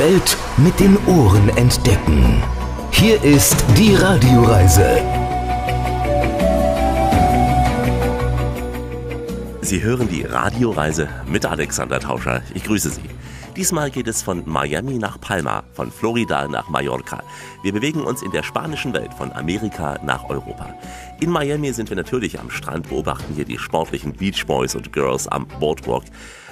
Welt mit den Ohren entdecken. Hier ist die Radioreise. Sie hören die Radioreise mit Alexander Tauscher. Ich grüße Sie. Diesmal geht es von Miami nach Palma, von Florida nach Mallorca. Wir bewegen uns in der spanischen Welt von Amerika nach Europa. In Miami sind wir natürlich am Strand, beobachten hier die sportlichen Beach Boys und Girls am Boardwalk.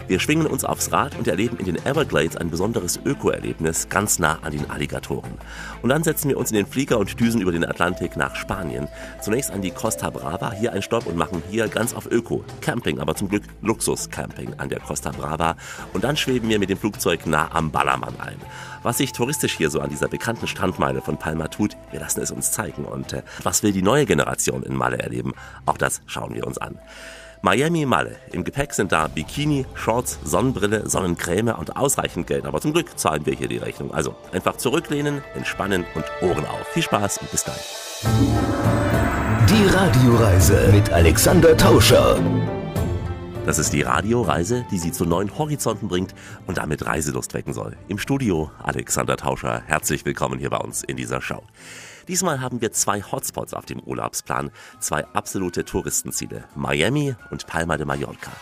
Wir schwingen uns aufs Rad und erleben in den Everglades ein besonderes Öko-Erlebnis ganz nah an den Alligatoren. Und dann setzen wir uns in den Flieger und düsen über den Atlantik nach Spanien. Zunächst an die Costa Brava, hier ein Stopp und machen hier ganz auf Öko. Camping, aber zum Glück Luxus-Camping an der Costa Brava. Und dann schweben wir mit dem Flugzeug nah am Ballermann ein. Was sich touristisch hier so an dieser bekannten Strandmeile von Palma tut, wir lassen es uns zeigen. Und äh, was will die neue Generation in Malle erleben? Auch das schauen wir uns an. Miami Malle. Im Gepäck sind da Bikini, Shorts, Sonnenbrille, Sonnencreme und ausreichend Geld. Aber zum Glück zahlen wir hier die Rechnung. Also einfach zurücklehnen, entspannen und Ohren auf. Viel Spaß und bis gleich. Die Radioreise mit Alexander Tauscher. Das ist die Radioreise, die Sie zu neuen Horizonten bringt und damit Reiselust wecken soll. Im Studio Alexander Tauscher. Herzlich willkommen hier bei uns in dieser Show. Diesmal haben wir zwei Hotspots auf dem Urlaubsplan, zwei absolute Touristenziele, Miami und Palma de Mallorca.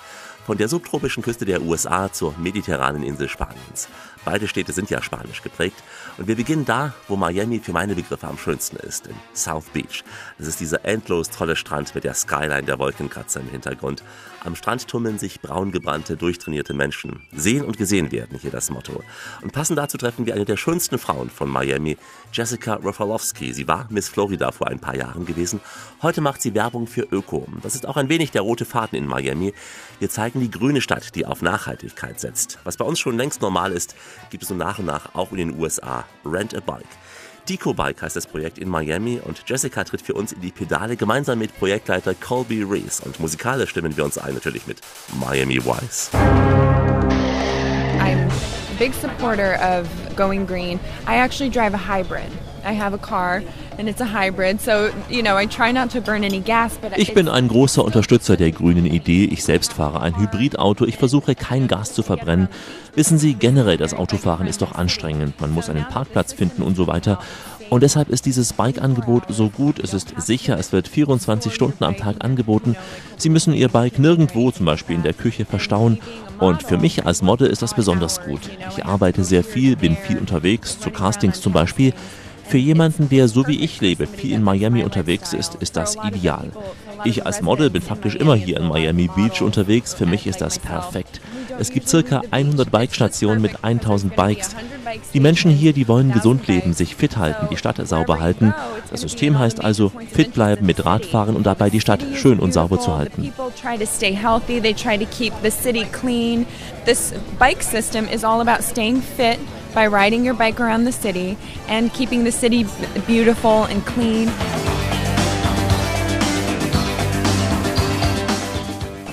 Von der subtropischen Küste der USA zur mediterranen Insel Spaniens. Beide Städte sind ja spanisch geprägt. Und wir beginnen da, wo Miami für meine Begriffe am schönsten ist, in South Beach. Das ist dieser endlos tolle Strand mit der Skyline der Wolkenkratzer im Hintergrund. Am Strand tummeln sich braun gebrannte, durchtrainierte Menschen. Sehen und gesehen werden hier das Motto. Und passend dazu treffen wir eine der schönsten Frauen von Miami, Jessica Rafalowski. Sie war Miss Florida vor ein paar Jahren gewesen. Heute macht sie Werbung für Öko. Das ist auch ein wenig der rote Faden in Miami. Wir zeigen die grüne Stadt, die auf Nachhaltigkeit setzt. Was bei uns schon längst normal ist, gibt es so nach und nach auch in den USA. Rent a Bike. Deco Bike heißt das Projekt in Miami und Jessica tritt für uns in die Pedale gemeinsam mit Projektleiter Colby Reese und musikalisch stimmen wir uns ein natürlich mit Miami Wise. I'm a big supporter of going green. I actually drive a hybrid. I have a car ich bin ein großer Unterstützer der grünen Idee. Ich selbst fahre ein Hybridauto. Ich versuche kein Gas zu verbrennen. Wissen Sie, generell das Autofahren ist doch anstrengend. Man muss einen Parkplatz finden und so weiter. Und deshalb ist dieses Bike-Angebot so gut, es ist sicher, es wird 24 Stunden am Tag angeboten. Sie müssen Ihr Bike nirgendwo, zum Beispiel in der Küche, verstauen. Und für mich als Model ist das besonders gut. Ich arbeite sehr viel, bin viel unterwegs, zu Castings zum Beispiel. Für jemanden, der so wie ich lebe, viel in Miami unterwegs ist, ist das ideal. Ich als Model bin faktisch immer hier in Miami Beach unterwegs. Für mich ist das perfekt. Es gibt circa 100 Bikestationen mit 1000 Bikes. Die Menschen hier, die wollen gesund leben, sich fit halten, die Stadt sauber halten. Das System heißt also fit bleiben mit Radfahren und dabei die Stadt schön und sauber zu halten. This bike system is all about staying fit by riding your bike around the city and keeping the city beautiful and clean.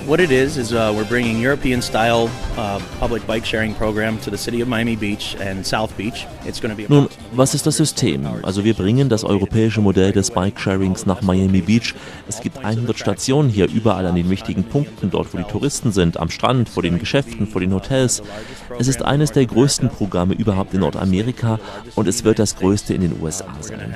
What it is is uh, we're bringing European-style uh, public bike sharing program to the city of Miami Beach and South Beach. It's going to be. Nun, was ist das System? Also wir bringen das europäische Modell des Bike-Sharings nach Miami Beach. Es gibt 100 Stationen hier überall an den wichtigen Punkten, dort wo die Touristen sind, am Strand, vor den Geschäften, vor den Hotels. Es ist eines der größten Programme überhaupt in Nordamerika und es wird das größte in den USA sein.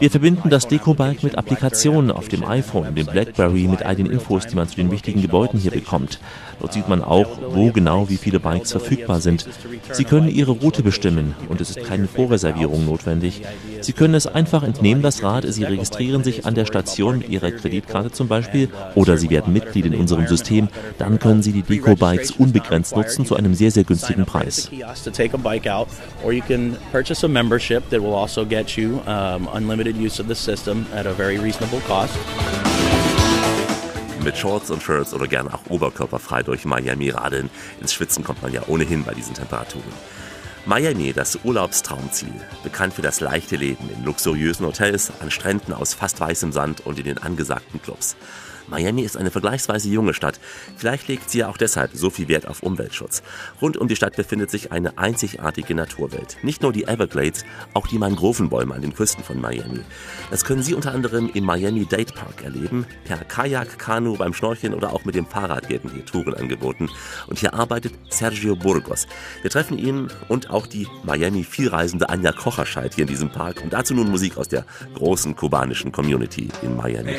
Wir verbinden das Deco-Bike mit Applikationen auf dem iPhone, dem Blackberry, mit all den Infos, die man zu den wichtigen Gebäuden hier bekommt. Dort sieht man auch, wo genau wie viele Bikes verfügbar sind. Sie können Ihre Route bestimmen und es ist keine Vorreservierung notwendig. Sie können es einfach entnehmen, das Rad. Sie registrieren sich an der Station mit Ihrer Kreditkarte zum Beispiel oder Sie werden Mitglied in unserem System. Dann können Sie die Deco-Bikes unbegrenzt nutzen zu einem sehr, sehr günstigen Preis. unlimited use of the system at a very reasonable cost. Mit Shorts und Shirts oder gern auch oberkörperfrei durch Miami radeln. Ins Schwitzen kommt man ja ohnehin bei diesen Temperaturen. Miami, das Urlaubstraumziel, bekannt für das leichte Leben in luxuriösen Hotels, an Stränden aus fast weißem Sand und in den angesagten Clubs. Miami ist eine vergleichsweise junge Stadt. Vielleicht legt sie ja auch deshalb so viel Wert auf Umweltschutz. Rund um die Stadt befindet sich eine einzigartige Naturwelt. Nicht nur die Everglades, auch die Mangrovenbäume an den Küsten von Miami. Das können Sie unter anderem im Miami Dade Park erleben. Per Kajak, Kanu, beim Schnorcheln oder auch mit dem Fahrrad werden hier Touren angeboten. Und hier arbeitet Sergio Burgos. Wir treffen ihn und auch die Miami vielreisende Anja Kocherscheid hier in diesem Park. Und dazu nun Musik aus der großen kubanischen Community in Miami.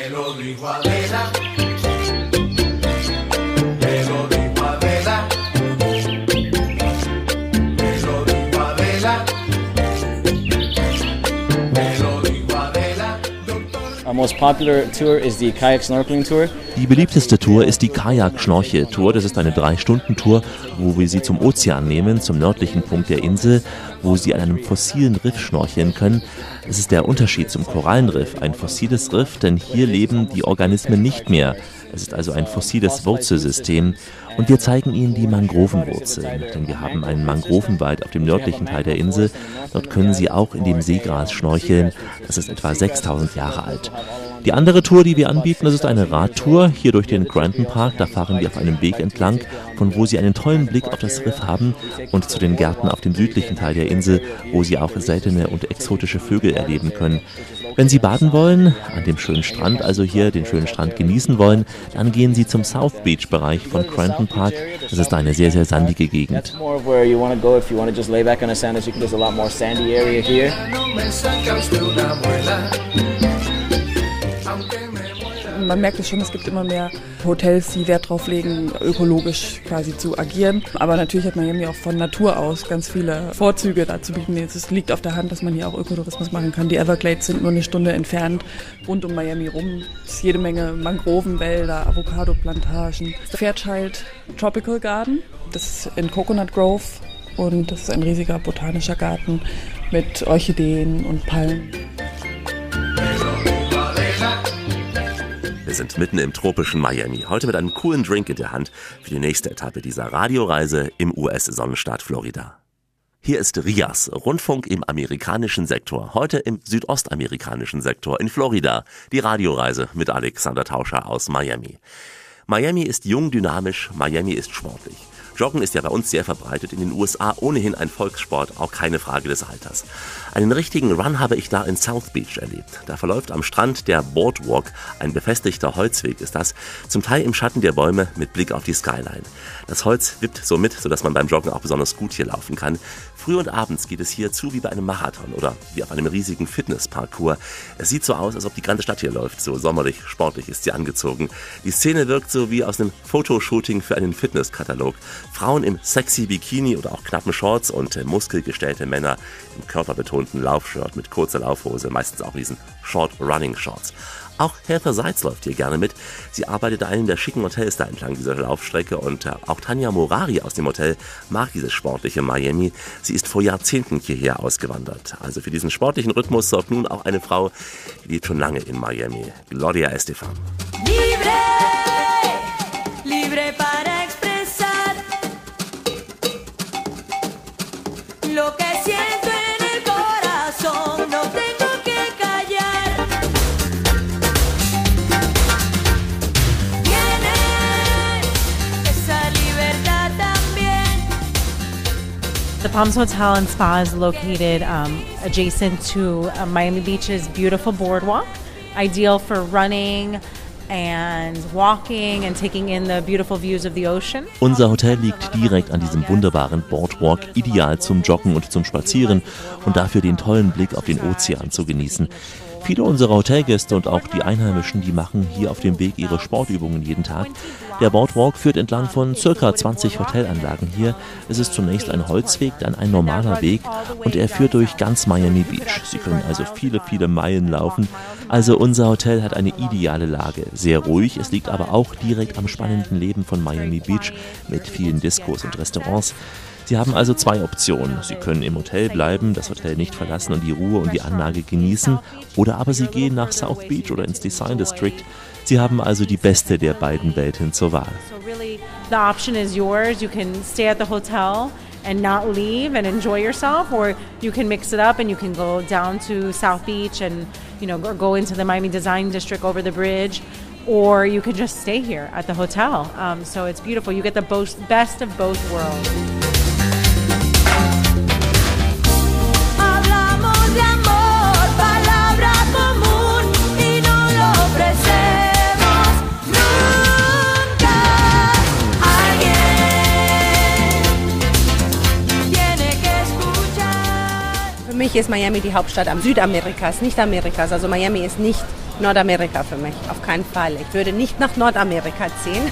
Most popular tour is the kayak snorkeling tour. Die beliebteste Tour ist die Kajak-Schnorchel-Tour. Das ist eine Drei-Stunden-Tour, wo wir Sie zum Ozean nehmen, zum nördlichen Punkt der Insel, wo Sie an einem fossilen Riff schnorcheln können. Es ist der Unterschied zum Korallenriff, ein fossiles Riff, denn hier leben die Organismen nicht mehr. Es ist also ein fossiles Wurzelsystem. Und wir zeigen Ihnen die Mangrovenwurzeln, denn wir haben einen Mangrovenwald auf dem nördlichen Teil der Insel. Dort können Sie auch in dem Seegras schnorcheln. Das ist etwa 6000 Jahre alt. Die andere Tour, die wir anbieten, das ist eine Radtour hier durch den Granton Park. Da fahren wir auf einem Weg entlang, von wo Sie einen tollen Blick auf das Riff haben und zu den Gärten auf dem südlichen Teil der Insel, wo Sie auch seltene und exotische Vögel erleben können. Wenn Sie baden wollen, an dem schönen Strand, also hier den schönen Strand genießen wollen, dann gehen Sie zum South Beach Bereich von Cranton Park. Das ist eine sehr, sehr sandige Gegend. Man merkt es schon, es gibt immer mehr Hotels, die Wert darauf legen, ökologisch quasi zu agieren. Aber natürlich hat Miami auch von Natur aus ganz viele Vorzüge dazu bieten. Es liegt auf der Hand, dass man hier auch Ökotourismus machen kann. Die Everglades sind nur eine Stunde entfernt. Rund um Miami rum ist jede Menge Mangrovenwälder, Avocado-Plantagen. Fairchild Tropical Garden, das ist in Coconut Grove und das ist ein riesiger botanischer Garten mit Orchideen und Palmen. Mitten im tropischen Miami. Heute mit einem coolen Drink in der Hand für die nächste Etappe dieser Radioreise im US-Sonnenstaat Florida. Hier ist Rias, Rundfunk im amerikanischen Sektor, heute im südostamerikanischen Sektor in Florida, die Radioreise mit Alexander Tauscher aus Miami. Miami ist jung, dynamisch, Miami ist sportlich. Joggen ist ja bei uns sehr verbreitet, in den USA ohnehin ein Volkssport, auch keine Frage des Alters. Einen richtigen Run habe ich da in South Beach erlebt. Da verläuft am Strand der Boardwalk, ein befestigter Holzweg ist das, zum Teil im Schatten der Bäume mit Blick auf die Skyline. Das Holz wippt so mit, sodass man beim Joggen auch besonders gut hier laufen kann. Früh und abends geht es hier zu wie bei einem Marathon oder wie auf einem riesigen Fitnessparcours. Es sieht so aus, als ob die ganze Stadt hier läuft. So sommerlich, sportlich ist sie angezogen. Die Szene wirkt so wie aus einem Fotoshooting für einen Fitnesskatalog. Frauen im sexy Bikini oder auch knappen Shorts und muskelgestellte Männer im körperbetonten Laufshirt mit kurzer Laufhose, meistens auch in diesen Short Running Shorts. Auch Hertha Seitz läuft hier gerne mit. Sie arbeitet in einem der schicken Hotels da entlang dieser Laufstrecke und äh, auch Tanja Morari aus dem Hotel mag dieses sportliche Miami. Sie ist vor Jahrzehnten hierher ausgewandert. Also für diesen sportlichen Rhythmus sorgt nun auch eine Frau, die lebt schon lange in Miami. Gloria Estefan. Libre, libre para The Palms Hotel and Spa is located um, adjacent to uh, Miami Beach's beautiful boardwalk, ideal for running and walking and taking in the beautiful views of the ocean. Unser Hotel liegt direkt an diesem wunderbaren Boardwalk, ideal zum Joggen und zum Spazieren und dafür den tollen Blick auf den Ozean zu genießen. Viele unserer Hotelgäste und auch die Einheimischen, die machen hier auf dem Weg ihre Sportübungen jeden Tag. Der Boardwalk führt entlang von circa 20 Hotelanlagen hier. Es ist zunächst ein Holzweg, dann ein normaler Weg und er führt durch ganz Miami Beach. Sie können also viele, viele Meilen laufen. Also unser Hotel hat eine ideale Lage. Sehr ruhig, es liegt aber auch direkt am spannenden Leben von Miami Beach mit vielen Diskos und Restaurants. Sie haben also zwei Optionen. Sie können im Hotel bleiben, das Hotel nicht verlassen und die Ruhe und die Anlage genießen, oder aber Sie gehen nach South Beach oder ins Design District. Sie haben also die beste der beiden Welten zur Wahl. The option is yours. You can stay at the hotel and not leave and enjoy yourself, or you can mix it up and you can go down to South Beach and you know go into the Miami Design District over the bridge or you can just stay here at the hotel. Um, so it's beautiful. You get the best of both worlds. Für mich ist Miami die Hauptstadt am Südamerikas, nicht Amerikas. Also Miami ist nicht Nordamerika für mich, auf keinen Fall. Ich würde nicht nach Nordamerika ziehen.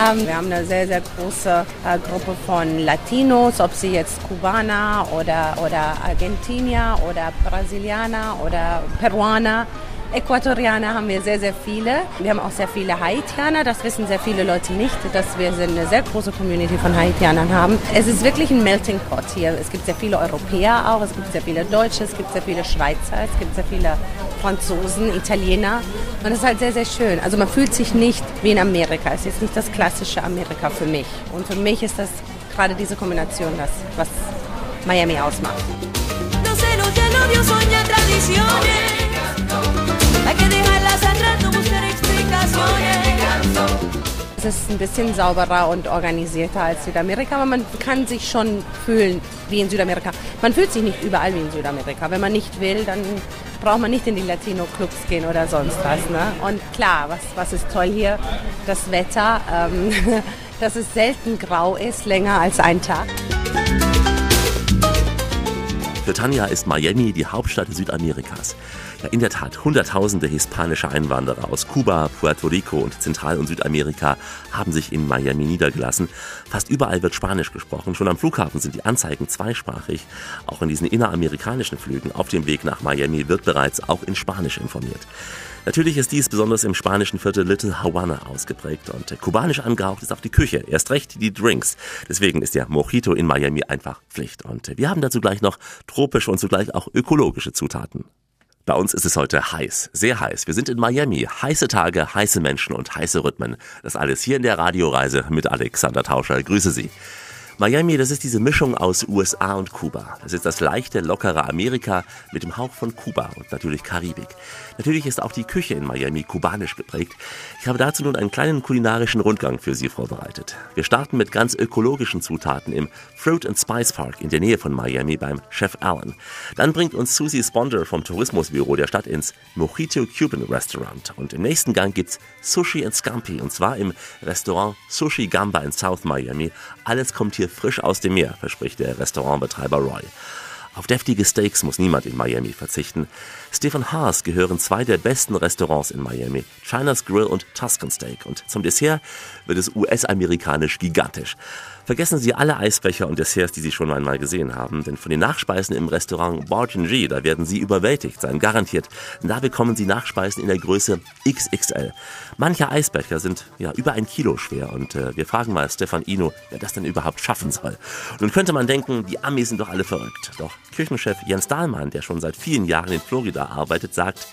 Ähm, wir haben eine sehr, sehr große äh, Gruppe von Latinos, ob sie jetzt Kubaner oder, oder Argentinier oder Brasilianer oder Peruaner. Äquatorianer haben wir sehr, sehr viele. Wir haben auch sehr viele Haitianer. Das wissen sehr viele Leute nicht, dass wir eine sehr große Community von Haitianern haben. Es ist wirklich ein Melting Pot hier. Es gibt sehr viele Europäer auch, es gibt sehr viele Deutsche, es gibt sehr viele Schweizer, es gibt sehr viele Franzosen, Italiener. Und es ist halt sehr, sehr schön. Also man fühlt sich nicht wie in Amerika. Es ist nicht das klassische Amerika für mich. Und für mich ist das gerade diese Kombination das, was Miami ausmacht. No Es ist ein bisschen sauberer und organisierter als Südamerika, aber man kann sich schon fühlen wie in Südamerika. Man fühlt sich nicht überall wie in Südamerika. Wenn man nicht will, dann braucht man nicht in die Latino-Clubs gehen oder sonst was. Ne? Und klar, was, was ist toll hier? Das Wetter, ähm, dass es selten grau ist, länger als ein Tag. Für Tanja ist Miami die Hauptstadt Südamerikas. In der Tat, Hunderttausende hispanische Einwanderer aus Kuba, Puerto Rico und Zentral- und Südamerika haben sich in Miami niedergelassen. Fast überall wird Spanisch gesprochen. Schon am Flughafen sind die Anzeigen zweisprachig. Auch in diesen inneramerikanischen Flügen auf dem Weg nach Miami wird bereits auch in Spanisch informiert. Natürlich ist dies besonders im spanischen Viertel Little Havana ausgeprägt und kubanisch angehaucht ist auch die Küche, erst recht die Drinks. Deswegen ist der Mojito in Miami einfach Pflicht. Und wir haben dazu gleich noch tropische und zugleich auch ökologische Zutaten. Bei uns ist es heute heiß, sehr heiß. Wir sind in Miami. Heiße Tage, heiße Menschen und heiße Rhythmen. Das alles hier in der Radioreise mit Alexander Tauscher. Grüße Sie. Miami, das ist diese Mischung aus USA und Kuba. Das ist das leichte, lockere Amerika mit dem Hauch von Kuba und natürlich Karibik. Natürlich ist auch die Küche in Miami kubanisch geprägt. Ich habe dazu nun einen kleinen kulinarischen Rundgang für Sie vorbereitet. Wir starten mit ganz ökologischen Zutaten im Fruit and Spice Park in der Nähe von Miami beim Chef Allen. Dann bringt uns Susie Sponder vom Tourismusbüro der Stadt ins Mojito Cuban Restaurant. Und im nächsten Gang gibt's Sushi and Scampi und zwar im Restaurant Sushi Gamba in South Miami. Alles kommt hier frisch aus dem Meer, verspricht der Restaurantbetreiber Roy. Auf deftige Steaks muss niemand in Miami verzichten. Stephen Haas gehören zwei der besten Restaurants in Miami, China's Grill und Tuscan Steak. Und zum Dessert wird es US-amerikanisch gigantisch. Vergessen Sie alle Eisbecher und Desserts, die Sie schon einmal gesehen haben, denn von den Nachspeisen im Restaurant G, da werden Sie überwältigt sein, garantiert. Da bekommen Sie Nachspeisen in der Größe XXL. Manche Eisbecher sind ja über ein Kilo schwer und äh, wir fragen mal Stefan Ino, wer das denn überhaupt schaffen soll. Nun könnte man denken, die Amis sind doch alle verrückt. Doch Küchenchef Jens Dahlmann, der schon seit vielen Jahren in Florida arbeitet, sagt,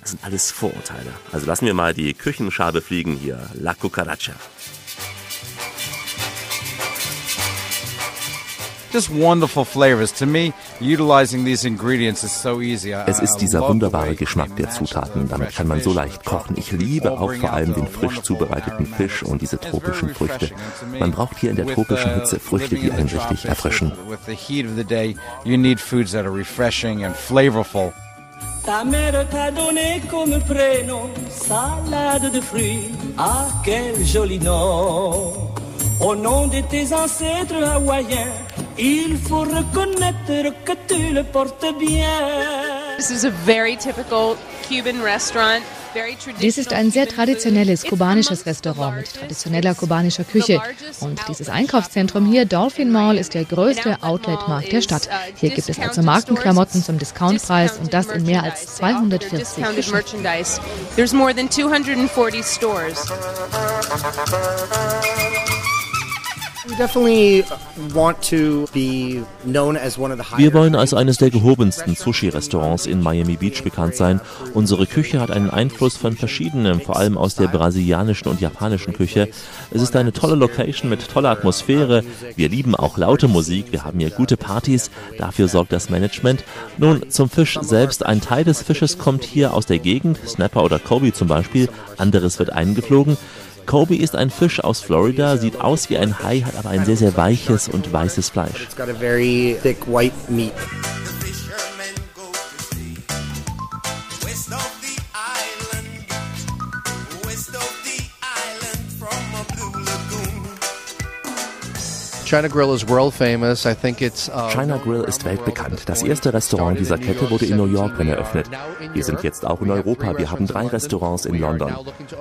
das sind alles Vorurteile. Also lassen wir mal die Küchenschabe fliegen hier. La Cucaracha. Just wonderful flavors. To me, utilizing these ingredients is so easy. I, Es ist dieser love the wunderbare Geschmack der Zutaten. the Damit kann man so leicht kochen. Ich liebe auch vor allem den frisch zubereiteten Fisch und diese tropischen Früchte. Man braucht hier in der tropischen Hitze Früchte, die einen richtig erfrischen. With the heat of the day, you need foods that are refreshing and flavorful. Ta mère t'a donné comme prénom salade de fruits. Ah, quel joli nom! Au nom de tes ancêtres hawaïens, il faut reconnaître que tu le portes bien. This is a very typical Cuban restaurant. Very Dies ist ein sehr traditionelles kubanisches Restaurant mit traditioneller kubanischer Küche. Und dieses Einkaufszentrum hier, Dolphin Mall, ist der größte Outlet-Markt der Stadt. Hier gibt es also Markenklamotten zum Discountpreis und das in mehr als 240 discounted Geschäften. Wir wollen als eines der gehobensten Sushi-Restaurants in Miami Beach bekannt sein. Unsere Küche hat einen Einfluss von verschiedenen, vor allem aus der brasilianischen und japanischen Küche. Es ist eine tolle Location mit toller Atmosphäre. Wir lieben auch laute Musik. Wir haben hier gute Partys. Dafür sorgt das Management. Nun zum Fisch selbst. Ein Teil des Fisches kommt hier aus der Gegend, Snapper oder Kobe zum Beispiel. Anderes wird eingeflogen. Kobe ist ein Fisch aus Florida, sieht aus wie ein Hai, hat aber ein sehr, sehr weiches und weißes Fleisch. China Grill ist weltbekannt. Das erste Restaurant dieser Kette wurde in New York eröffnet. Wir sind jetzt auch in Europa. Wir haben drei Restaurants in London.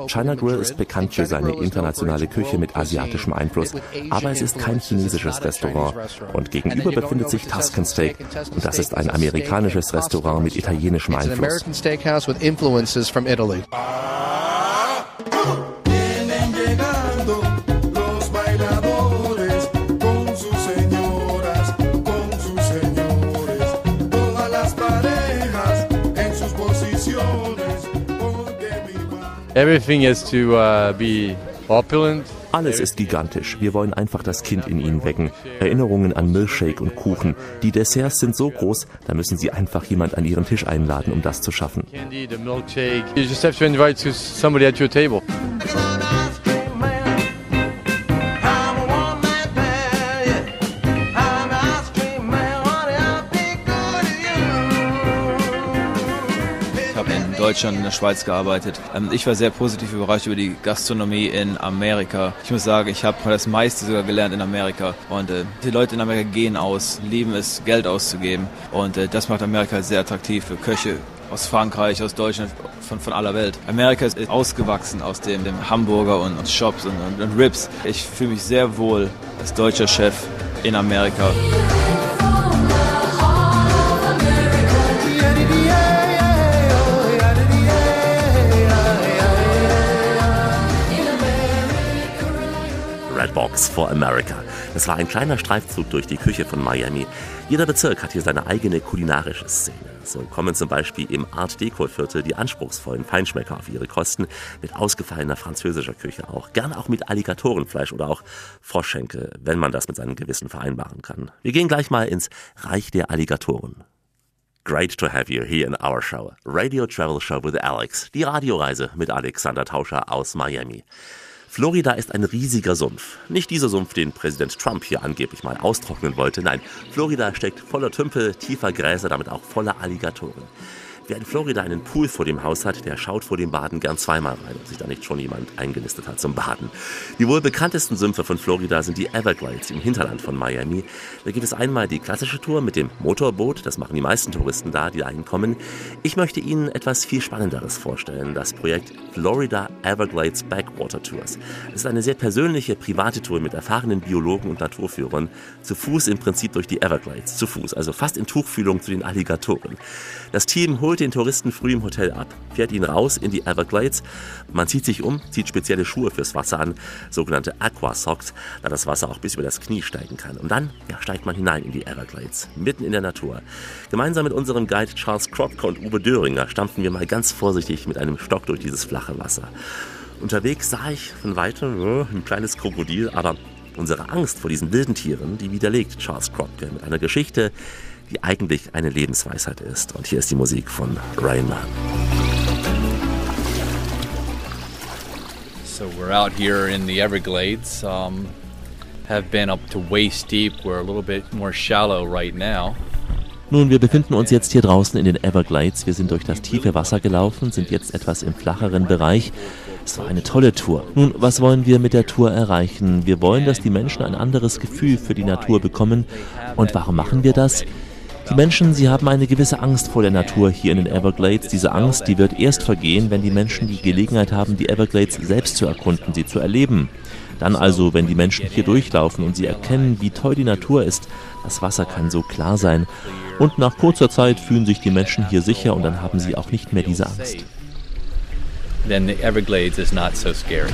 China Grill ist bekannt für seine internationale Küche mit asiatischem Einfluss. Aber es ist kein chinesisches Restaurant. Und gegenüber befindet sich Tuscan Steak. Und das ist ein amerikanisches Restaurant mit italienischem Einfluss. Everything has to uh, be opulent. Alles ist gigantisch. Wir wollen einfach das Kind in ihnen wecken. Erinnerungen an Milkshake und Kuchen. Die Desserts sind so groß, da müssen sie einfach jemand an ihren Tisch einladen, um das zu schaffen. Candy, the milkshake. You just have to invite somebody at your table. Deutschland in der Schweiz gearbeitet. Ähm, ich war sehr positiv überrascht über die Gastronomie in Amerika. Ich muss sagen, ich habe das meiste sogar gelernt in Amerika. Und äh, die Leute in Amerika gehen aus, lieben es, Geld auszugeben. Und äh, das macht Amerika sehr attraktiv für Köche aus Frankreich, aus Deutschland, von, von aller Welt. Amerika ist ausgewachsen aus dem, dem Hamburger und, und Shops und, und, und Rips. Ich fühle mich sehr wohl als deutscher Chef in Amerika. Box for America. Das war ein kleiner Streifzug durch die Küche von Miami. Jeder Bezirk hat hier seine eigene kulinarische Szene. So kommen zum Beispiel im Art Deco-Viertel die anspruchsvollen Feinschmecker auf ihre Kosten mit ausgefallener französischer Küche auch. Gerne auch mit Alligatorenfleisch oder auch Froschschenkel, wenn man das mit seinem Gewissen vereinbaren kann. Wir gehen gleich mal ins Reich der Alligatoren. Great to have you here in our show. Radio Travel Show with Alex. Die Radioreise mit Alexander Tauscher aus Miami. Florida ist ein riesiger Sumpf. Nicht dieser Sumpf, den Präsident Trump hier angeblich mal austrocknen wollte. Nein, Florida steckt voller Tümpel, tiefer Gräser, damit auch voller Alligatoren. Wer in Florida einen Pool vor dem Haus hat, der schaut vor dem Baden gern zweimal rein, ob sich da nicht schon jemand eingenistet hat zum Baden. Die wohl bekanntesten Sümpfe von Florida sind die Everglades im Hinterland von Miami. Da gibt es einmal die klassische Tour mit dem Motorboot, das machen die meisten Touristen da, die da hinkommen. Ich möchte Ihnen etwas viel Spannenderes vorstellen, das Projekt Florida Everglades Backwater Tours. Es ist eine sehr persönliche, private Tour mit erfahrenen Biologen und Naturführern, zu Fuß im Prinzip durch die Everglades, zu Fuß, also fast in Tuchfühlung zu den Alligatoren. Das Team holt den Touristen früh im Hotel ab, fährt ihn raus in die Everglades. Man zieht sich um, zieht spezielle Schuhe fürs Wasser an, sogenannte Aqua Socks, da das Wasser auch bis über das Knie steigen kann. Und dann ja, steigt man hinein in die Everglades, mitten in der Natur. Gemeinsam mit unserem Guide Charles Kropke und Uwe Döringer stampfen wir mal ganz vorsichtig mit einem Stock durch dieses flache Wasser. Unterwegs sah ich von weitem oh, ein kleines Krokodil, aber unsere Angst vor diesen wilden Tieren, die widerlegt Charles Kropke mit einer Geschichte, die eigentlich eine Lebensweisheit ist. Und hier ist die Musik von Rain Man. So we're out here in the Everglades. Um, have been up to waist deep. We're a little bit more shallow right now. Nun, wir befinden uns jetzt hier draußen in den Everglades. Wir sind durch das tiefe Wasser gelaufen, sind jetzt etwas im flacheren Bereich. Es war eine tolle Tour. Nun, was wollen wir mit der Tour erreichen? Wir wollen, dass die Menschen ein anderes Gefühl für die Natur bekommen. Und warum machen wir das? Die Menschen, sie haben eine gewisse Angst vor der Natur hier in den Everglades. Diese Angst, die wird erst vergehen, wenn die Menschen die Gelegenheit haben, die Everglades selbst zu erkunden, sie zu erleben. Dann also, wenn die Menschen hier durchlaufen und sie erkennen, wie toll die Natur ist, das Wasser kann so klar sein. Und nach kurzer Zeit fühlen sich die Menschen hier sicher und dann haben sie auch nicht mehr diese Angst. Then the Everglades is not so scary.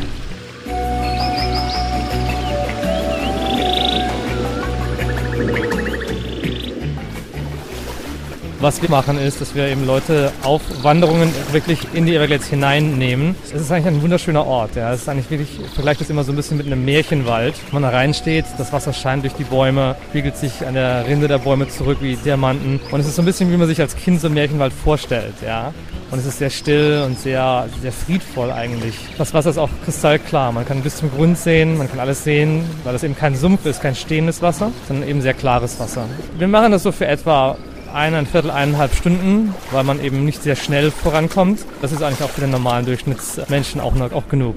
Was wir machen ist, dass wir eben Leute auf Wanderungen wirklich in die Everglades hineinnehmen. Es ist eigentlich ein wunderschöner Ort. Ja. Es ist eigentlich wirklich, ich vergleiche das immer so ein bisschen mit einem Märchenwald. Wenn man da reinsteht, das Wasser scheint durch die Bäume, spiegelt sich an der Rinde der Bäume zurück wie Diamanten. Und es ist so ein bisschen, wie man sich als Kind so einen Märchenwald vorstellt. Ja. Und es ist sehr still und sehr, sehr friedvoll eigentlich. Das Wasser ist auch kristallklar. Man kann bis zum Grund sehen, man kann alles sehen, weil es eben kein Sumpf ist, kein stehendes Wasser, sondern eben sehr klares Wasser. Wir machen das so für etwa eine, ein Viertel, eineinhalb Stunden, weil man eben nicht sehr schnell vorankommt. Das ist eigentlich auch für den normalen Durchschnittsmenschen auch, auch genug.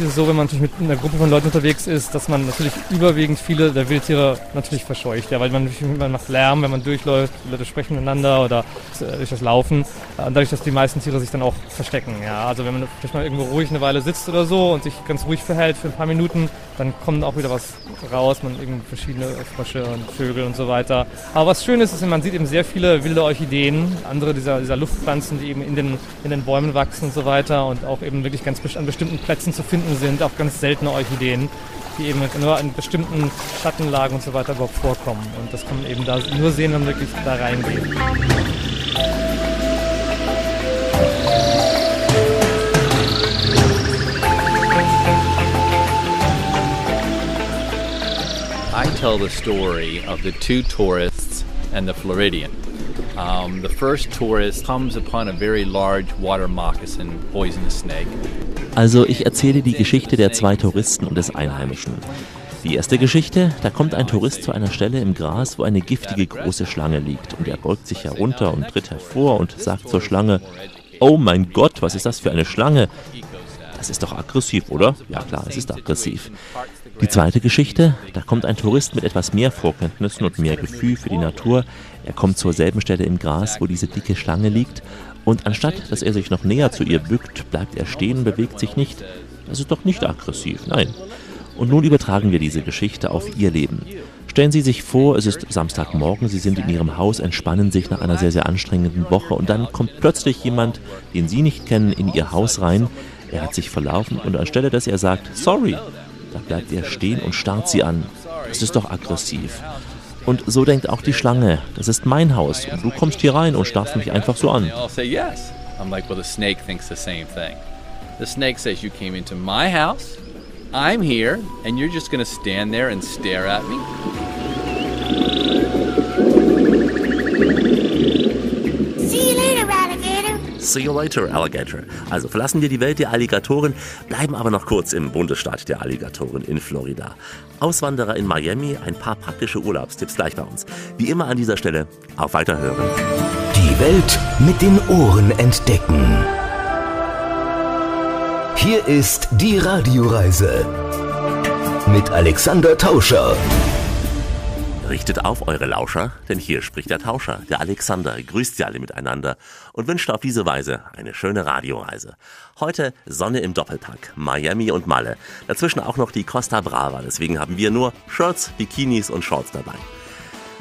Ist es so, wenn man natürlich mit einer Gruppe von Leuten unterwegs ist, dass man natürlich überwiegend viele der Wildtiere natürlich verscheucht. Ja, weil man, man macht Lärm, wenn man durchläuft, Leute sprechen miteinander oder äh, durch das Laufen. Dadurch, dass die meisten Tiere sich dann auch verstecken. Ja, also wenn man vielleicht mal irgendwo ruhig eine Weile sitzt oder so und sich ganz ruhig verhält für ein paar Minuten, dann kommt auch wieder was raus. Man irgendwie verschiedene Frösche und Vögel und so weiter. Aber was schön ist, ist, man sieht eben sehr viele wilde Orchideen, andere dieser, dieser Luftpflanzen, die eben in den, in den Bäumen wachsen und so weiter und auch eben wirklich ganz an bestimmten Plätzen zu finden sind, auch ganz seltene Orchideen, die eben nur in bestimmten Schattenlagen und so weiter überhaupt vorkommen. Und das kann man eben da nur sehen, wenn man wirklich da reingeht. I tell the story of the two tourists and the Floridian. Um, the first tourist comes upon a very large water moccasin poisonous snake. Also ich erzähle die Geschichte der zwei Touristen und des Einheimischen. Die erste Geschichte, da kommt ein Tourist zu einer Stelle im Gras, wo eine giftige große Schlange liegt und er beugt sich herunter und tritt hervor und sagt zur Schlange, Oh mein Gott, was ist das für eine Schlange? Das ist doch aggressiv, oder? Ja klar, es ist aggressiv. Die zweite Geschichte, da kommt ein Tourist mit etwas mehr Vorkenntnissen und mehr Gefühl für die Natur. Er kommt zur selben Stelle im Gras, wo diese dicke Schlange liegt und anstatt, dass er sich noch näher zu ihr bückt, bleibt er stehen bewegt sich nicht. Das ist doch nicht aggressiv, nein. Und nun übertragen wir diese Geschichte auf Ihr Leben. Stellen Sie sich vor, es ist Samstagmorgen, Sie sind in Ihrem Haus, entspannen sich nach einer sehr, sehr anstrengenden Woche und dann kommt plötzlich jemand, den Sie nicht kennen, in Ihr Haus rein. Er hat sich verlaufen und anstelle, dass er sagt, sorry, da bleibt er stehen und starrt Sie an. Das ist doch aggressiv. Und so denkt auch die Schlange, das ist mein Haus und du kommst hier rein und starrst mich einfach so an. I'm like, well, the snake thinks the same thing. The snake says, You came into my house, I'm here, and you're just gonna stand there and stare at me? See you later, Alligator. Also verlassen wir die Welt der Alligatoren, bleiben aber noch kurz im Bundesstaat der Alligatoren in Florida. Auswanderer in Miami, ein paar praktische Urlaubstipps gleich bei uns. Wie immer an dieser Stelle, auf Weiterhören. Die Welt mit den Ohren entdecken. Hier ist die Radioreise mit Alexander Tauscher. Richtet auf eure Lauscher, denn hier spricht der Tauscher, der Alexander, grüßt sie alle miteinander und wünscht auf diese Weise eine schöne Radioreise. Heute Sonne im Doppelpack, Miami und Malle. Dazwischen auch noch die Costa Brava, deswegen haben wir nur Shirts, Bikinis und Shorts dabei.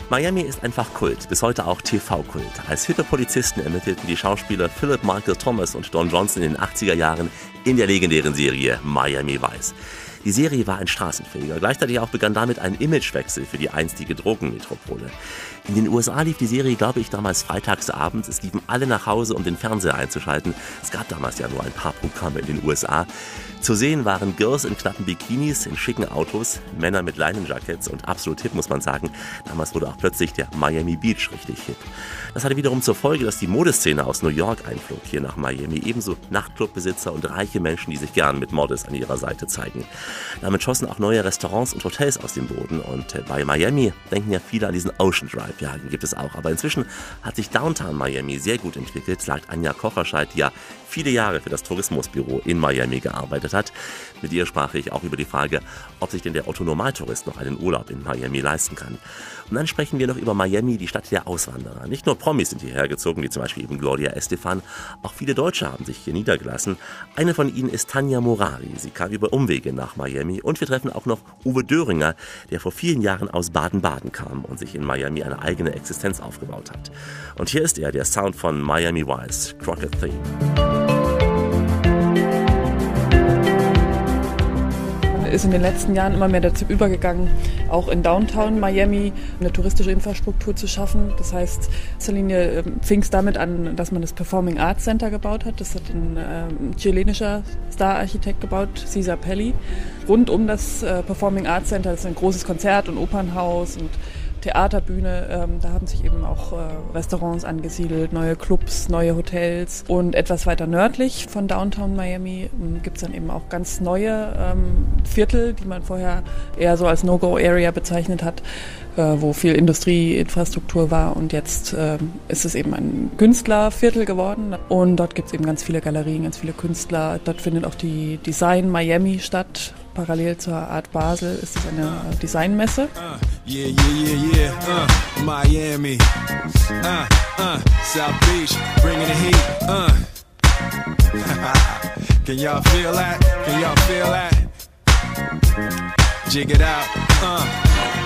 Miami ist einfach Kult, bis heute auch TV-Kult. Als hippe Polizisten ermittelten die Schauspieler Philip Michael Thomas und Don Johnson in den 80er Jahren in der legendären Serie Miami Vice. Die Serie war ein Straßenfeger. Gleichzeitig auch begann damit ein Imagewechsel für die einstige Drogenmetropole. In den USA lief die Serie, glaube ich, damals freitags abends. Es liefen alle nach Hause, um den Fernseher einzuschalten. Es gab damals ja nur ein paar Programme in den USA. Zu sehen waren Girls in knappen Bikinis, in schicken Autos, Männer mit Leinenjackets und absolut hip, muss man sagen. Damals wurde auch plötzlich der Miami Beach richtig hip. Das hatte wiederum zur Folge, dass die Modeszene aus New York einflog hier nach Miami. Ebenso Nachtclubbesitzer und reiche Menschen, die sich gern mit Models an ihrer Seite zeigen. Damit schossen auch neue Restaurants und Hotels aus dem Boden. Und äh, bei Miami denken ja viele an diesen Ocean Drive. Ja, den gibt es auch. Aber inzwischen hat sich Downtown Miami sehr gut entwickelt, sagt Anja Kocherscheid, die ja viele Jahre für das Tourismusbüro in Miami gearbeitet hat. Mit ihr sprach ich auch über die Frage, ob sich denn der Otto-Normaltourist noch einen Urlaub in Miami leisten kann. Und dann sprechen wir noch über Miami, die Stadt der Auswanderer. Nicht nur Promis sind hierher gezogen, wie zum Beispiel eben Gloria Estefan, auch viele Deutsche haben sich hier niedergelassen. Eine von ihnen ist Tanja Morari. Sie kam über Umwege nach Miami und wir treffen auch noch Uwe Döringer, der vor vielen Jahren aus Baden-Baden kam und sich in Miami eine eigene Existenz aufgebaut hat. Und hier ist er, der Sound von Miami Vice, Crockett Theme. Ist in den letzten Jahren immer mehr dazu übergegangen, auch in Downtown Miami eine touristische Infrastruktur zu schaffen. Das heißt, in Linie ähm, fing es damit an, dass man das Performing Arts Center gebaut hat. Das hat ein ähm, chilenischer Star-Architekt gebaut, Cesar Pelli. Rund um das äh, Performing Arts Center, ist ein großes Konzert- und Opernhaus und Theaterbühne. Ähm, da haben sich eben auch äh, Restaurants angesiedelt, neue Clubs, neue Hotels. Und etwas weiter nördlich von Downtown Miami ähm, gibt es dann eben auch ganz neue ähm, Viertel, die man vorher eher so als No-Go-Area bezeichnet hat äh, wo viel Industrieinfrastruktur war und jetzt äh, ist es eben ein Künstlerviertel geworden und dort gibt es eben ganz viele Galerien, ganz viele Künstler. Dort findet auch die Design Miami statt. Parallel zur Art Basel ist es eine Designmesse. Uh, yeah, yeah, yeah, yeah. Uh, Miami. Uh, uh, South Beach, bringing the heat. Uh. Can y'all feel that? Can y'all feel that? Jig it out. Uh.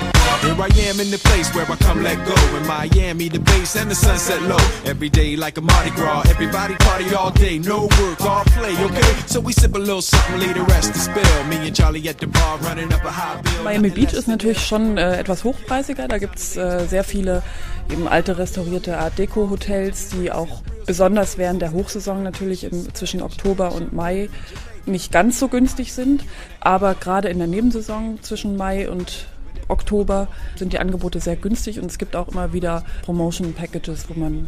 Here I am in the place where I come let go. In Miami, the base and the sunset low. Every day like a Mardi Gras. Everybody party all day. No work, all play, okay? So we sip a little something, leave the rest to spill. Me and Charlie at the bar running up a high bill. Miami Beach ist natürlich schon äh, etwas hochpreisiger. Da gibt's äh, sehr viele eben alte restaurierte Art Deco Hotels, die auch besonders während der Hochsaison natürlich im, zwischen Oktober und Mai nicht ganz so günstig sind. Aber gerade in der Nebensaison zwischen Mai und Oktober sind die Angebote sehr günstig und es gibt auch immer wieder Promotion Packages, wo man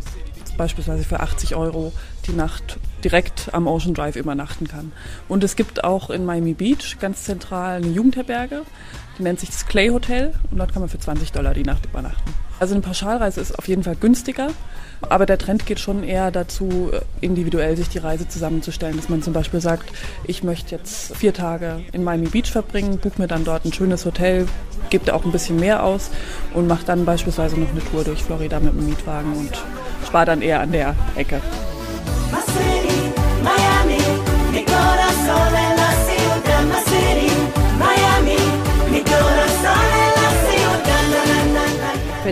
beispielsweise für 80 Euro die Nacht direkt am Ocean Drive übernachten kann. Und es gibt auch in Miami Beach ganz zentral eine Jugendherberge, die nennt sich das Clay Hotel und dort kann man für 20 Dollar die Nacht übernachten. Also eine Pauschalreise ist auf jeden Fall günstiger, aber der Trend geht schon eher dazu, individuell sich die Reise zusammenzustellen, dass man zum Beispiel sagt, ich möchte jetzt vier Tage in Miami Beach verbringen, buche mir dann dort ein schönes Hotel, gebe auch ein bisschen mehr aus und mache dann beispielsweise noch eine Tour durch Florida mit dem Mietwagen und spare dann eher an der Ecke.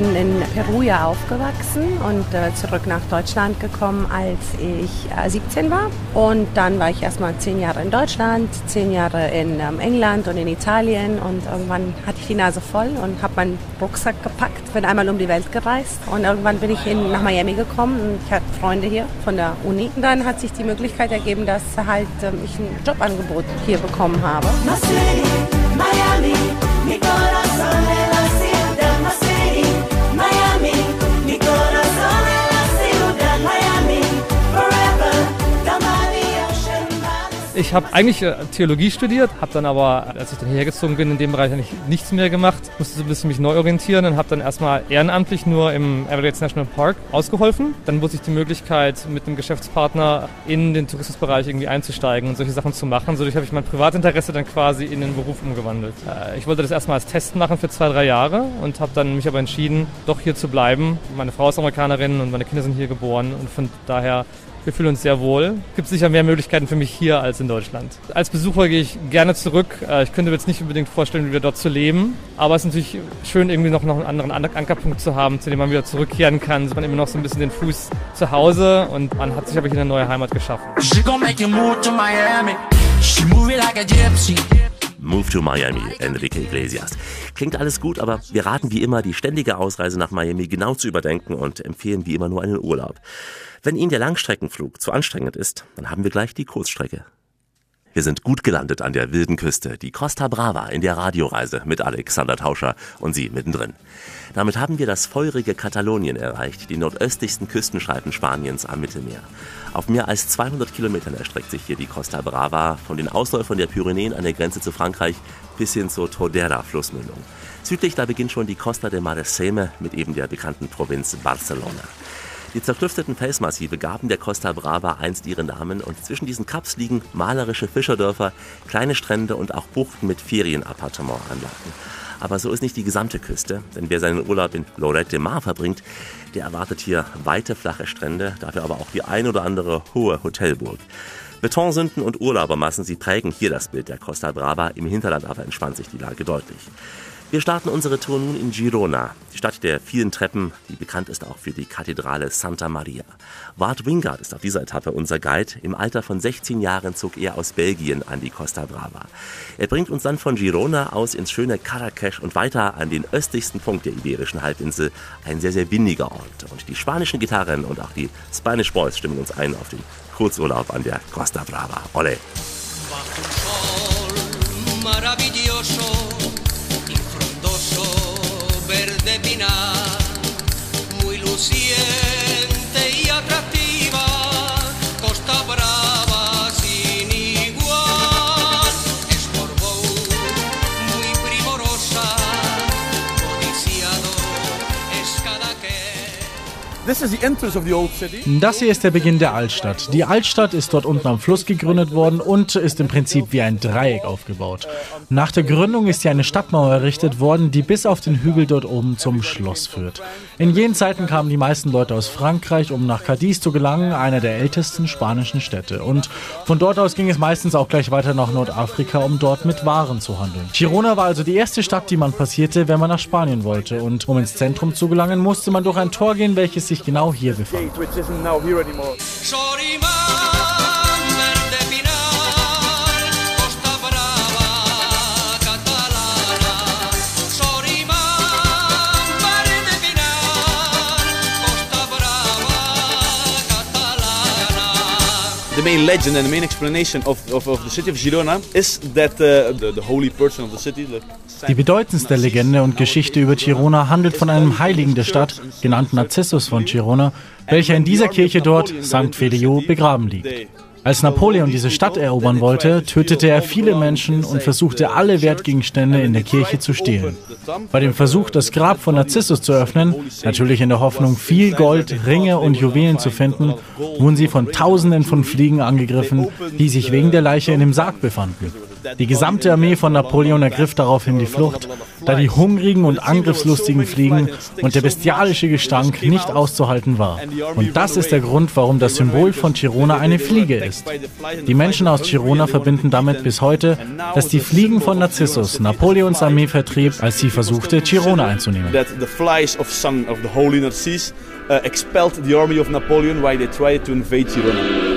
Bin in Peru ja aufgewachsen und äh, zurück nach Deutschland gekommen, als ich äh, 17 war. Und dann war ich erstmal zehn Jahre in Deutschland, zehn Jahre in ähm, England und in Italien. Und irgendwann hatte ich die Nase voll und habe meinen Rucksack gepackt, bin einmal um die Welt gereist. Und irgendwann bin ich in, nach Miami gekommen und ich hatte Freunde hier von der Uni. Und dann hat sich die Möglichkeit ergeben, dass halt ähm, ich ein Jobangebot hier bekommen habe. My Miami, mi corazón Ich habe eigentlich äh, Theologie studiert, habe dann aber, als ich dann hierher gezogen bin, in dem Bereich eigentlich nichts mehr gemacht, musste so ein bisschen mich neu orientieren und habe dann erstmal ehrenamtlich nur im Everglades National Park ausgeholfen. Dann bot sich die Möglichkeit, mit einem Geschäftspartner in den Tourismusbereich irgendwie einzusteigen und solche Sachen zu machen. Dadurch habe ich mein Privatinteresse dann quasi in den Beruf umgewandelt. Äh, Ich wollte das erstmal als Test machen für zwei, drei Jahre und habe dann mich aber entschieden, doch hier zu bleiben. Meine Frau ist Amerikanerin und meine Kinder sind hier geboren und von daher wir fühlen uns sehr wohl. Gibt sicher mehr Möglichkeiten für mich hier als in Deutschland. Als Besucher gehe ich gerne zurück. Äh, Ich könnte mir jetzt nicht unbedingt vorstellen, wieder dort zu leben. Aber es ist natürlich schön, irgendwie noch, einen anderen An- Ankerpunkt zu haben, zu dem man wieder zurückkehren kann. Man immer noch so ein bisschen den Fuß zu Hause und man hat sich aber hier eine neue Heimat geschaffen. She gon' make you move to Miami. She move it like a gypsy. Move to Miami, Enrique Iglesias. Klingt alles gut, aber wir raten wie immer, die ständige Ausreise nach Miami genau zu überdenken und empfehlen wie immer nur einen Urlaub. Wenn Ihnen der Langstreckenflug zu anstrengend ist, dann haben wir gleich die Kurzstrecke. Wir sind gut gelandet an der wilden Küste, die Costa Brava in der Radioreise mit Alexander Tauscher und Sie mittendrin. Damit haben wir das feurige Katalonien erreicht, die nordöstlichsten Küstenschreiben Spaniens am Mittelmeer. Auf mehr als 200 Kilometern erstreckt sich hier die Costa Brava von den Ausläufern der Pyrenäen an der Grenze zu Frankreich bis hin zur Tordera-Flussmündung. Südlich da beginnt schon die Costa de Mareseme mit eben der bekannten Provinz Barcelona. Die zerklüfteten Felsmassive gaben der Costa Brava einst ihren Namen und zwischen diesen Kaps liegen malerische Fischerdörfer, kleine Strände und auch Buchten mit Ferienappartementanlagen. Aber so ist nicht die gesamte Küste, denn wer seinen Urlaub in Lorette de Mar verbringt, der erwartet hier weite, flache Strände, dafür aber auch die ein oder andere hohe Hotelburg. Betonsünden und Urlaubermassen, sie prägen hier das Bild der Costa Brava, im Hinterland aber entspannt sich die Lage deutlich. Wir starten unsere Tour nun in Girona, die Stadt der vielen Treppen, die bekannt ist auch für die Kathedrale Santa Maria. Wart Wingard ist auf dieser Etappe unser Guide. Im Alter von 16 Jahren zog er aus Belgien an die Costa Brava. Er bringt uns dann von Girona aus ins schöne Caracas und weiter an den östlichsten Punkt der Iberischen Halbinsel, ein sehr, sehr windiger Ort. Und die spanischen Gitarren und auch die Spanish Boys stimmen uns ein auf den Kurzurlaub an der Costa Brava. Ole! Das hier ist der Beginn der Altstadt. Die Altstadt ist dort unten am Fluss gegründet worden und ist im Prinzip wie ein Dreieck aufgebaut. Nach der Gründung ist hier eine Stadtmauer errichtet worden, die bis auf den Hügel dort oben zum Schloss führt. In jenen Zeiten kamen die meisten Leute aus Frankreich, um nach Cadiz zu gelangen, einer der ältesten spanischen Städte. Und von dort aus ging es meistens auch gleich weiter nach Nordafrika, um dort mit Waren zu handeln. Girona war also die erste Stadt, die man passierte, wenn man nach Spanien wollte. Und um ins Zentrum zu gelangen, musste man durch ein Tor gehen, welches sich genau hier befand. Gate, The main legend and the main explanation of, of, of the city of Girona is that uh, the, the holy person of the city, the Die bedeutendste Legende und Geschichte über Girona handelt von einem Heiligen der Stadt, genannt Narzissus von Girona, welcher in dieser Kirche dort, St. Felio, begraben liegt. Als Napoleon diese Stadt erobern wollte, tötete er viele Menschen und versuchte alle Wertgegenstände in der Kirche zu stehlen. Bei dem Versuch, das Grab von Narzissus zu öffnen, natürlich in der Hoffnung, viel Gold, Ringe und Juwelen zu finden, wurden sie von Tausenden von Fliegen angegriffen, die sich wegen der Leiche in dem Sarg befanden. Die gesamte Armee von Napoleon ergriff daraufhin die Flucht, da die hungrigen und angriffslustigen Fliegen und der bestialische Gestank nicht auszuhalten war. Und das ist der Grund, warum das Symbol von Girona eine Fliege ist. Die Menschen aus Girona verbinden damit bis heute, dass die Fliegen von Narzissus Napoleons Armee vertrieb, als sie versuchte, Girona einzunehmen. uh, expelled the army of Napoleon while they tried to invade Girona.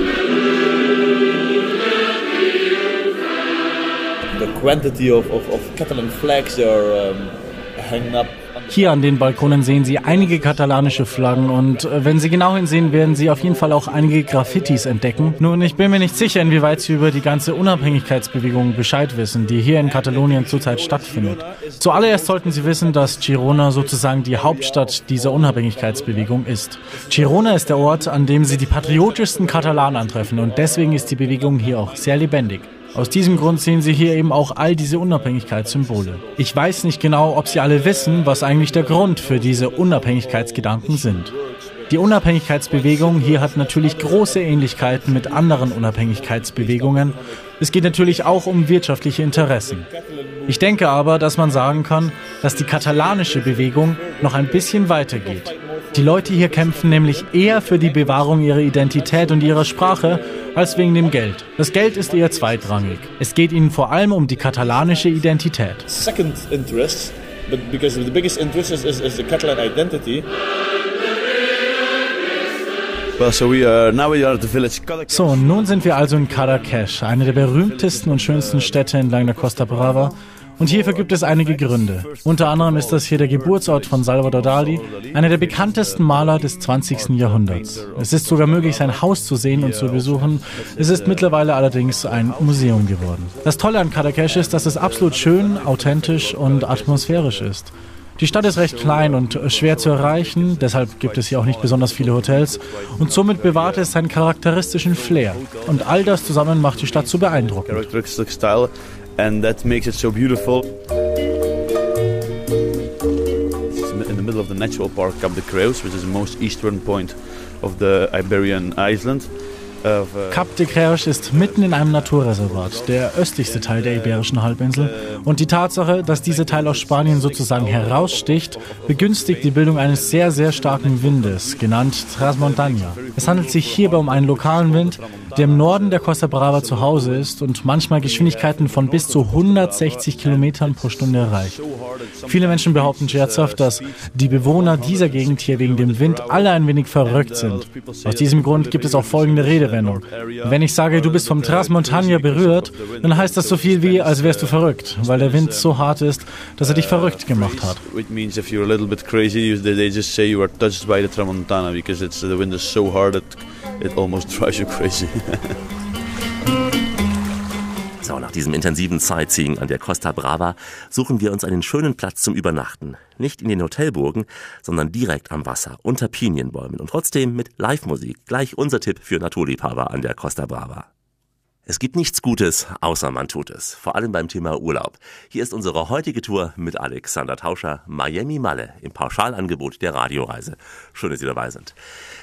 Quantity of, of, of Catalan flags are um, hanging up Hier an den Balkonen sehen Sie einige katalanische Flaggen und äh, wenn Sie genau hinsehen, werden Sie auf jeden Fall auch einige Graffitis entdecken. Nun, ich bin mir nicht sicher, inwieweit Sie über die ganze Unabhängigkeitsbewegung Bescheid wissen, die hier in Katalonien zurzeit stattfindet. Zuallererst sollten Sie wissen, dass Girona sozusagen die Hauptstadt dieser Unabhängigkeitsbewegung ist. Girona ist der Ort, an dem Sie die patriotischsten Katalanen antreffen und deswegen ist die Bewegung hier auch sehr lebendig. Aus diesem Grund sehen Sie hier eben auch all diese Unabhängigkeitssymbole. Ich weiß nicht genau, ob Sie alle wissen, was eigentlich der Grund für diese Unabhängigkeitsgedanken sind. Die Unabhängigkeitsbewegung hier hat natürlich große Ähnlichkeiten mit anderen Unabhängigkeitsbewegungen. Es geht natürlich auch um wirtschaftliche Interessen. Ich denke aber, dass man sagen kann, dass die katalanische Bewegung noch ein bisschen weiter geht. Die Leute hier kämpfen nämlich eher für die Bewahrung ihrer Identität und ihrer Sprache als wegen dem Geld. Das Geld ist eher zweitrangig. Es geht ihnen vor allem um die katalanische Identität. second interest, but because the biggest interest is, is, is the Catalan identity. Well, so we are now we are at the village Cadaqués. So, und nun sind wir also in Cadaqués, eine der berühmtesten und schönsten Städte entlang der Costa Brava. Und hierfür gibt es einige Gründe. Unter anderem ist das hier der Geburtsort von Salvador Dali, einer der bekanntesten Maler des 20. Jahrhunderts. Es ist sogar möglich, sein Haus zu sehen und zu besuchen. Es ist mittlerweile allerdings ein Museum geworden. Das Tolle an Cadaqués ist, dass es absolut schön, authentisch und atmosphärisch ist. Die Stadt ist recht klein und schwer zu erreichen, deshalb gibt es hier auch nicht besonders viele Hotels und somit bewahrt es seinen charakteristischen Flair. Und all das zusammen macht die Stadt so beeindruckend. And that makes it so beautiful. It's in the middle of the natural park Cap de Creus, which is the most eastern point of the Iberian island. uh, Cap de Creus ist mitten in einem Naturreservat, der östlichste Teil der Iberischen Halbinsel. Und die Tatsache, dass dieser Teil aus Spanien sozusagen heraussticht, begünstigt die Bildung eines sehr, sehr starken Windes, genannt Trasmontana. Es handelt sich hierbei um einen lokalen Wind, der im Norden der Costa Brava zu Hause ist und manchmal Geschwindigkeiten von bis zu 160 Kilometern pro Stunde erreicht. Viele Menschen behaupten scherzhaft, dass die Bewohner dieser Gegend hier wegen dem Wind alle ein wenig verrückt sind. Aus diesem Grund gibt es auch folgende Redewendung. Wenn ich sage, du bist vom Trasmontana berührt, dann heißt das so viel wie, als wärst du verrückt, weil der Wind so hart ist, dass er dich verrückt gemacht hat. Tramontana because it's the wind is so hard that it almost drives you crazy. So, nach diesem intensiven Sightseeing an der Costa Brava suchen wir uns einen schönen Platz zum Übernachten. Nicht in den Hotelburgen, sondern direkt am Wasser, unter Pinienbäumen und trotzdem mit Live-Musik. Gleich unser Tipp für Naturliebhaber an der Costa Brava. Es gibt nichts Gutes, außer man tut es. Vor allem beim Thema Urlaub. Hier ist unsere heutige Tour mit Alexander Tauscher, Miami Malle im Pauschalangebot der Radioreise. Schön, dass Sie dabei sind.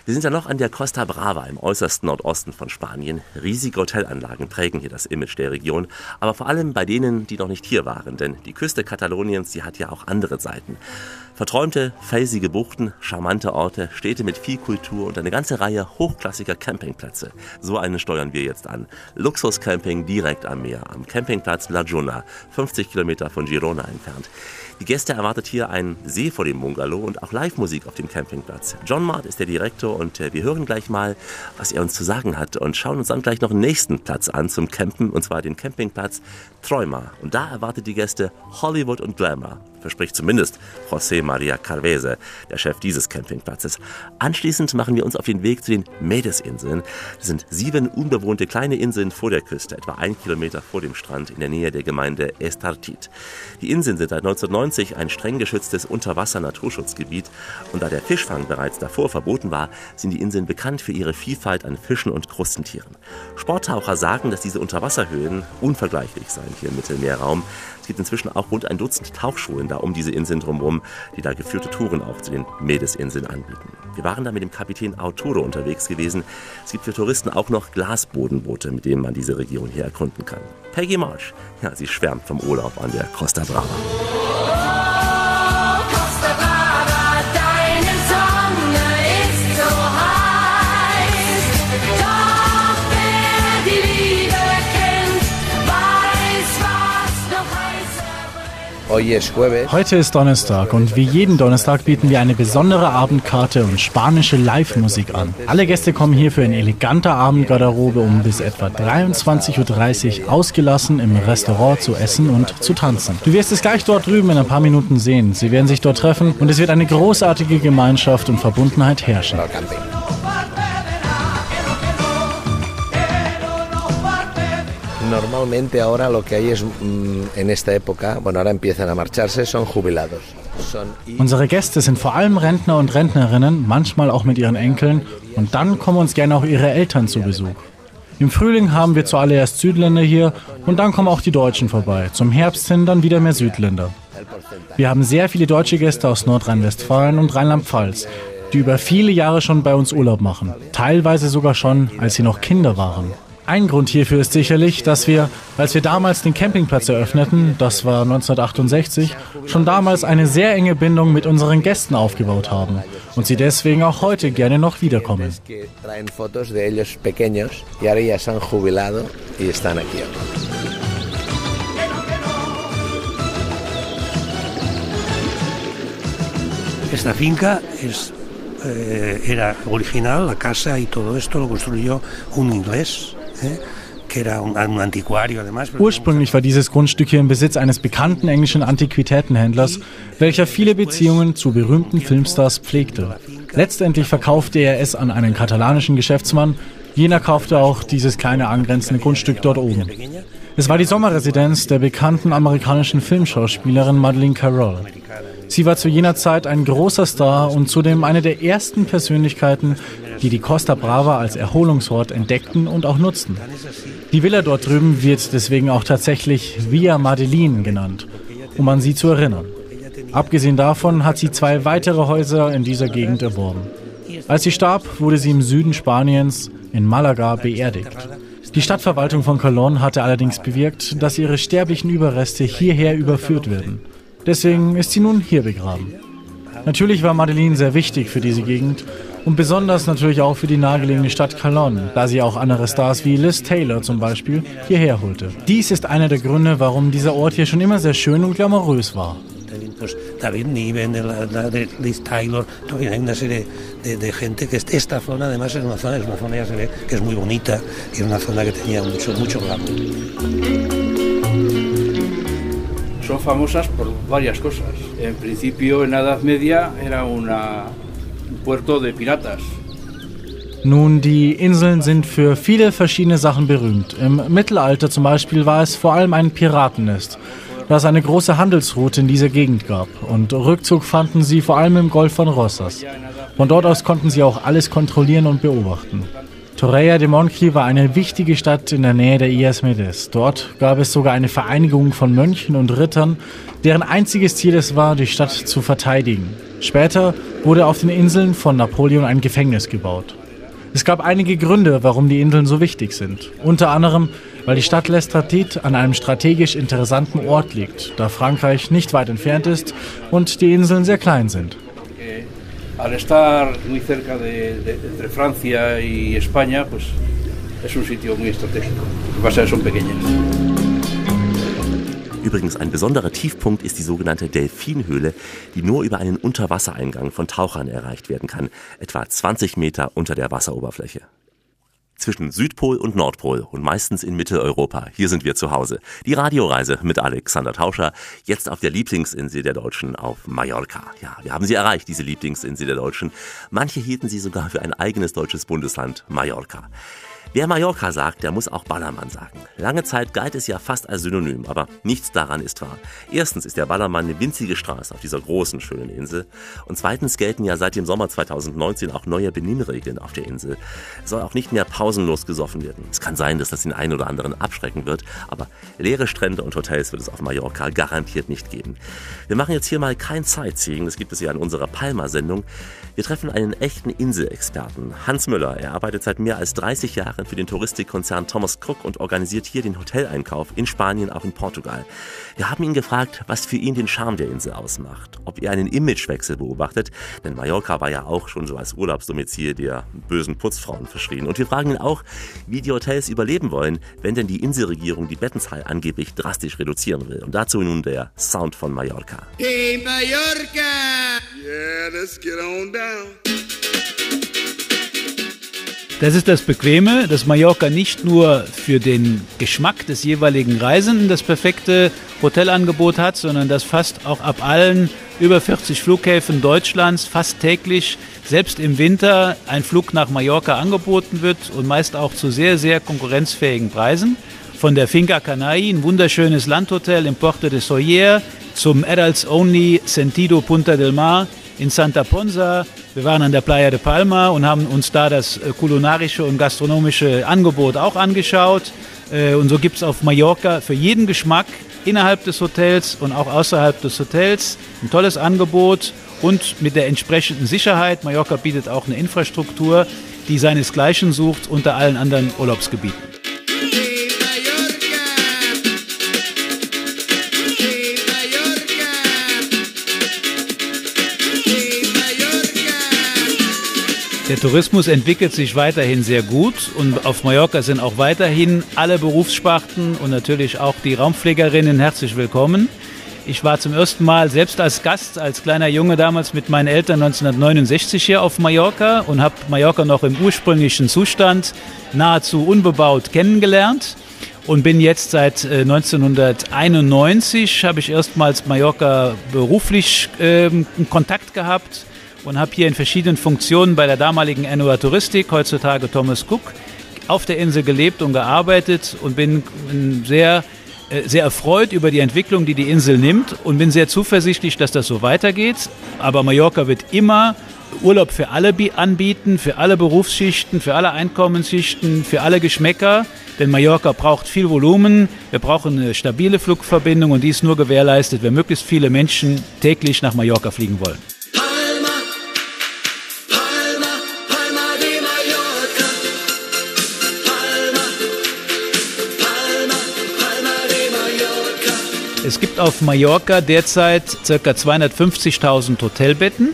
Wir sind ja noch an der Costa Brava im äußersten Nordosten von Spanien. Riesige Hotelanlagen prägen hier das Image der Region, aber vor allem bei denen, die noch nicht hier waren, denn die Küste Kataloniens, die hat ja auch andere Seiten. Verträumte, felsige Buchten, charmante Orte, Städte mit viel Kultur und eine ganze Reihe hochklassiger Campingplätze. So einen steuern wir jetzt an. Luxuscamping direkt am Meer, am Campingplatz La Juna, 50 Kilometer von Girona entfernt. Die Gäste erwartet hier ein See vor dem Bungalow und auch Live-Musik auf dem Campingplatz. John Mart ist der Direktor und äh, wir hören gleich mal, was er uns zu sagen hat und schauen uns dann gleich noch einen nächsten Platz an zum Campen und zwar den Campingplatz Troima. Und da erwartet die Gäste Hollywood und Glamour. Verspricht zumindest José María Carvese, der Chef dieses Campingplatzes. Anschließend machen wir uns auf den Weg zu den Medesinseln. Das sind sieben unbewohnte kleine Inseln vor der Küste, etwa ein Kilometer vor dem Strand in der Nähe der Gemeinde Estartit. Die Inseln sind seit 1990 ein streng geschütztes Unterwasser-Naturschutzgebiet und da der Fischfang bereits davor verboten war, sind die Inseln bekannt für ihre Vielfalt an Fischen und Krustentieren. Sporttaucher sagen, dass diese Unterwasserhöhen unvergleichlich seien hier im Mittelmeerraum. Es gibt inzwischen auch rund ein Dutzend Tauchschulen da um diese Inseln drumherum, die da geführte Touren auch zu den Medesinseln anbieten. Wir waren da mit dem Kapitän Arturo unterwegs gewesen. Es gibt für Touristen auch noch Glasbodenboote, mit denen man diese Region hier erkunden kann. Peggy Marsh, ja, sie schwärmt vom Urlaub an der Costa Brava. Heute ist Donnerstag und wie jeden Donnerstag bieten wir eine besondere Abendkarte und spanische Live-Musik an. Alle Gäste kommen hier für eine elegante Abendgarderobe, um bis etwa 23.30 Uhr ausgelassen im Restaurant zu essen und zu tanzen. Du wirst es gleich dort drüben in ein paar Minuten sehen. Sie werden sich dort treffen und es wird eine großartige Gemeinschaft und Verbundenheit herrschen. Normalmente ahora lo que hay es, mm, en esta época, bueno, ahora empiezan a marcharse, son jubilados. Unsere Gäste sind vor allem Rentner und Rentnerinnen, manchmal auch mit ihren Enkeln und dann kommen uns gerne auch ihre Eltern zu Besuch. Im Frühling haben wir zuallererst Südländer hier und dann kommen auch die Deutschen vorbei. Zum Herbst hin dann wieder mehr Südländer. Wir haben sehr viele deutsche Gäste aus Nordrhein-Westfalen und Rheinland-Pfalz, die über viele Jahre schon bei uns Urlaub machen. Teilweise sogar schon, als sie noch Kinder waren. Ein Grund hierfür ist sicherlich, dass wir, als wir damals den Campingplatz eröffneten, das war 1968, schon damals eine sehr enge Bindung mit unseren Gästen aufgebaut haben und sie deswegen auch heute gerne noch wiederkommen. Esta finca es, eh, era original, la casa y todo esto lo construyó un inglés, Ursprünglich war dieses Grundstück hier im Besitz eines bekannten englischen Antiquitätenhändlers, welcher viele Beziehungen zu berühmten Filmstars pflegte. Letztendlich verkaufte er es an einen katalanischen Geschäftsmann. Jener kaufte auch dieses kleine angrenzende Grundstück dort oben. Es war die Sommerresidenz der bekannten amerikanischen Filmschauspielerin Madeleine Carroll. Sie war zu jener Zeit ein großer Star und zudem eine der ersten Persönlichkeiten, die die Costa Brava als Erholungsort entdeckten und auch nutzten. Die Villa dort drüben wird deswegen auch tatsächlich Via Madeline genannt, um an sie zu erinnern. Abgesehen davon hat sie zwei weitere Häuser in dieser Gegend erworben. Als sie starb, wurde sie im Süden Spaniens in Malaga beerdigt. Die Stadtverwaltung von Colón hatte allerdings bewirkt, dass ihre sterblichen Überreste hierher überführt werden. Deswegen ist sie nun hier begraben. Natürlich war Madeleine sehr wichtig für diese Gegend und besonders natürlich auch für die nahegelegene Stadt Calonne, da sie auch andere Stars wie Liz Taylor zum Beispiel hierher holte. Dies ist einer der Gründe, warum dieser Ort hier schon immer sehr schön und glamourös war. Son famosas por varias cosas. En principio, en la Edad Media era una- un puerto de piratas. Nun, die Inseln sind für viele verschiedene Sachen berühmt. Im Mittelalter zum Beispiel war es vor allem ein Piratennest, da es eine große Handelsroute in dieser Gegend gab. Und Rückzug fanden sie vor allem im Golf von Rosas. Von dort aus konnten sie auch alles kontrollieren und beobachten. Torreya de Moncri war eine wichtige Stadt in der Nähe der Illas Medes. Dort gab es sogar eine Vereinigung von Mönchen und Rittern, deren einziges Ziel es war, die Stadt zu verteidigen. Später wurde auf den Inseln von Napoleon ein Gefängnis gebaut. Es gab einige Gründe, warum die Inseln so wichtig sind. Unter anderem, weil die Stadt Lestratit an einem strategisch interessanten Ort liegt, da Frankreich nicht weit entfernt ist und die Inseln sehr klein sind. Al estar muy cerca de, de- entre Francia y España, pues es un sitio muy estratégico. Lo que pasa es que son pequeñas. Übrigens ein besonderer Tiefpunkt ist die sogenannte Delfinhöhle, die nur über einen Unterwassereingang von Tauchern erreicht werden kann, etwa 20 Meter unter der Wasseroberfläche. Zwischen Südpol und Nordpol und meistens in Mitteleuropa. Hier sind wir zu Hause. Die Radioreise mit Alexander Tauscher, jetzt auf der Lieblingsinsel der Deutschen auf Mallorca. Ja, wir haben sie erreicht, diese Lieblingsinsel der Deutschen. Manche hielten sie sogar für ein eigenes deutsches Bundesland, Mallorca. Wer Mallorca sagt, der muss auch Ballermann sagen. Lange Zeit galt es ja fast als Synonym, aber nichts daran ist wahr. Erstens ist der Ballermann eine winzige Straße auf dieser großen, schönen Insel. Und zweitens gelten ja seit dem Sommer 2019 auch neue Benimmregeln auf der Insel. Es soll auch nicht mehr pausenlos gesoffen werden. Es kann sein, dass das den einen oder anderen abschrecken wird, aber leere Strände und Hotels wird es auf Mallorca garantiert nicht geben. Wir machen jetzt hier mal kein Sightseeing, das gibt es ja in unserer Palma-Sendung. Wir treffen einen echten Inselexperten, Hans Müller. Er arbeitet seit mehr als 30 Jahren für den Touristikkonzern Thomas Cook und organisiert hier den Hoteleinkauf in Spanien, auch in Portugal. Wir haben ihn gefragt, was für ihn den Charme der Insel ausmacht, ob er einen Imagewechsel beobachtet, denn Mallorca war ja auch schon so als Urlaubsdomizil der bösen Putzfrauen verschrien. Und wir fragen ihn auch, wie die Hotels überleben wollen, wenn denn die Inselregierung die Bettenzahl angeblich drastisch reduzieren will. Und dazu nun der Sound von Mallorca. Hey, Mallorca! Yeah, let's get on down. Das ist das Bequeme, dass Mallorca nicht nur für den Geschmack des jeweiligen Reisenden das perfekte Hotelangebot hat, sondern dass fast auch ab allen über 40 Flughäfen Deutschlands fast täglich, selbst im Winter, ein Flug nach Mallorca angeboten wird und meist auch zu sehr, sehr konkurrenzfähigen Preisen. Von der Finca Canai, ein wunderschönes Landhotel im Porto de Soller, zum Adults Only Sentido Punta del Mar in Santa Ponsa. Wir waren an der Playa de Palma und haben uns da das äh, kulinarische und gastronomische Angebot auch angeschaut. Äh, Und so gibt es auf Mallorca für jeden Geschmack innerhalb des Hotels und auch außerhalb des Hotels ein tolles Angebot und mit der entsprechenden Sicherheit. Mallorca bietet auch eine Infrastruktur, die seinesgleichen sucht unter allen anderen Urlaubsgebieten. Der Tourismus entwickelt sich weiterhin sehr gut und auf Mallorca sind auch weiterhin alle Berufssparten und natürlich auch die Raumpflegerinnen herzlich willkommen. Ich war zum ersten Mal selbst als Gast, als kleiner Junge damals mit meinen Eltern 1969 hier auf Mallorca und habe Mallorca noch im ursprünglichen Zustand nahezu unbebaut kennengelernt und bin jetzt seit äh, 1991 habe ich erstmals Mallorca beruflich ähm, Kontakt gehabt und habe hier in verschiedenen Funktionen bei der damaligen NOA Touristik, heutzutage Thomas Cook, auf der Insel gelebt und gearbeitet und bin sehr äh, sehr erfreut über die Entwicklung, die die Insel nimmt und bin sehr zuversichtlich, dass das so weitergeht. Aber Mallorca wird immer Urlaub für alle bi- anbieten, für alle Berufsschichten, für alle Einkommensschichten, für alle Geschmäcker. Denn Mallorca braucht viel Volumen, wir brauchen eine stabile Flugverbindung und die ist nur gewährleistet, wenn möglichst viele Menschen täglich nach Mallorca fliegen wollen. Es gibt auf Mallorca derzeit ca. 250.000 Hotelbetten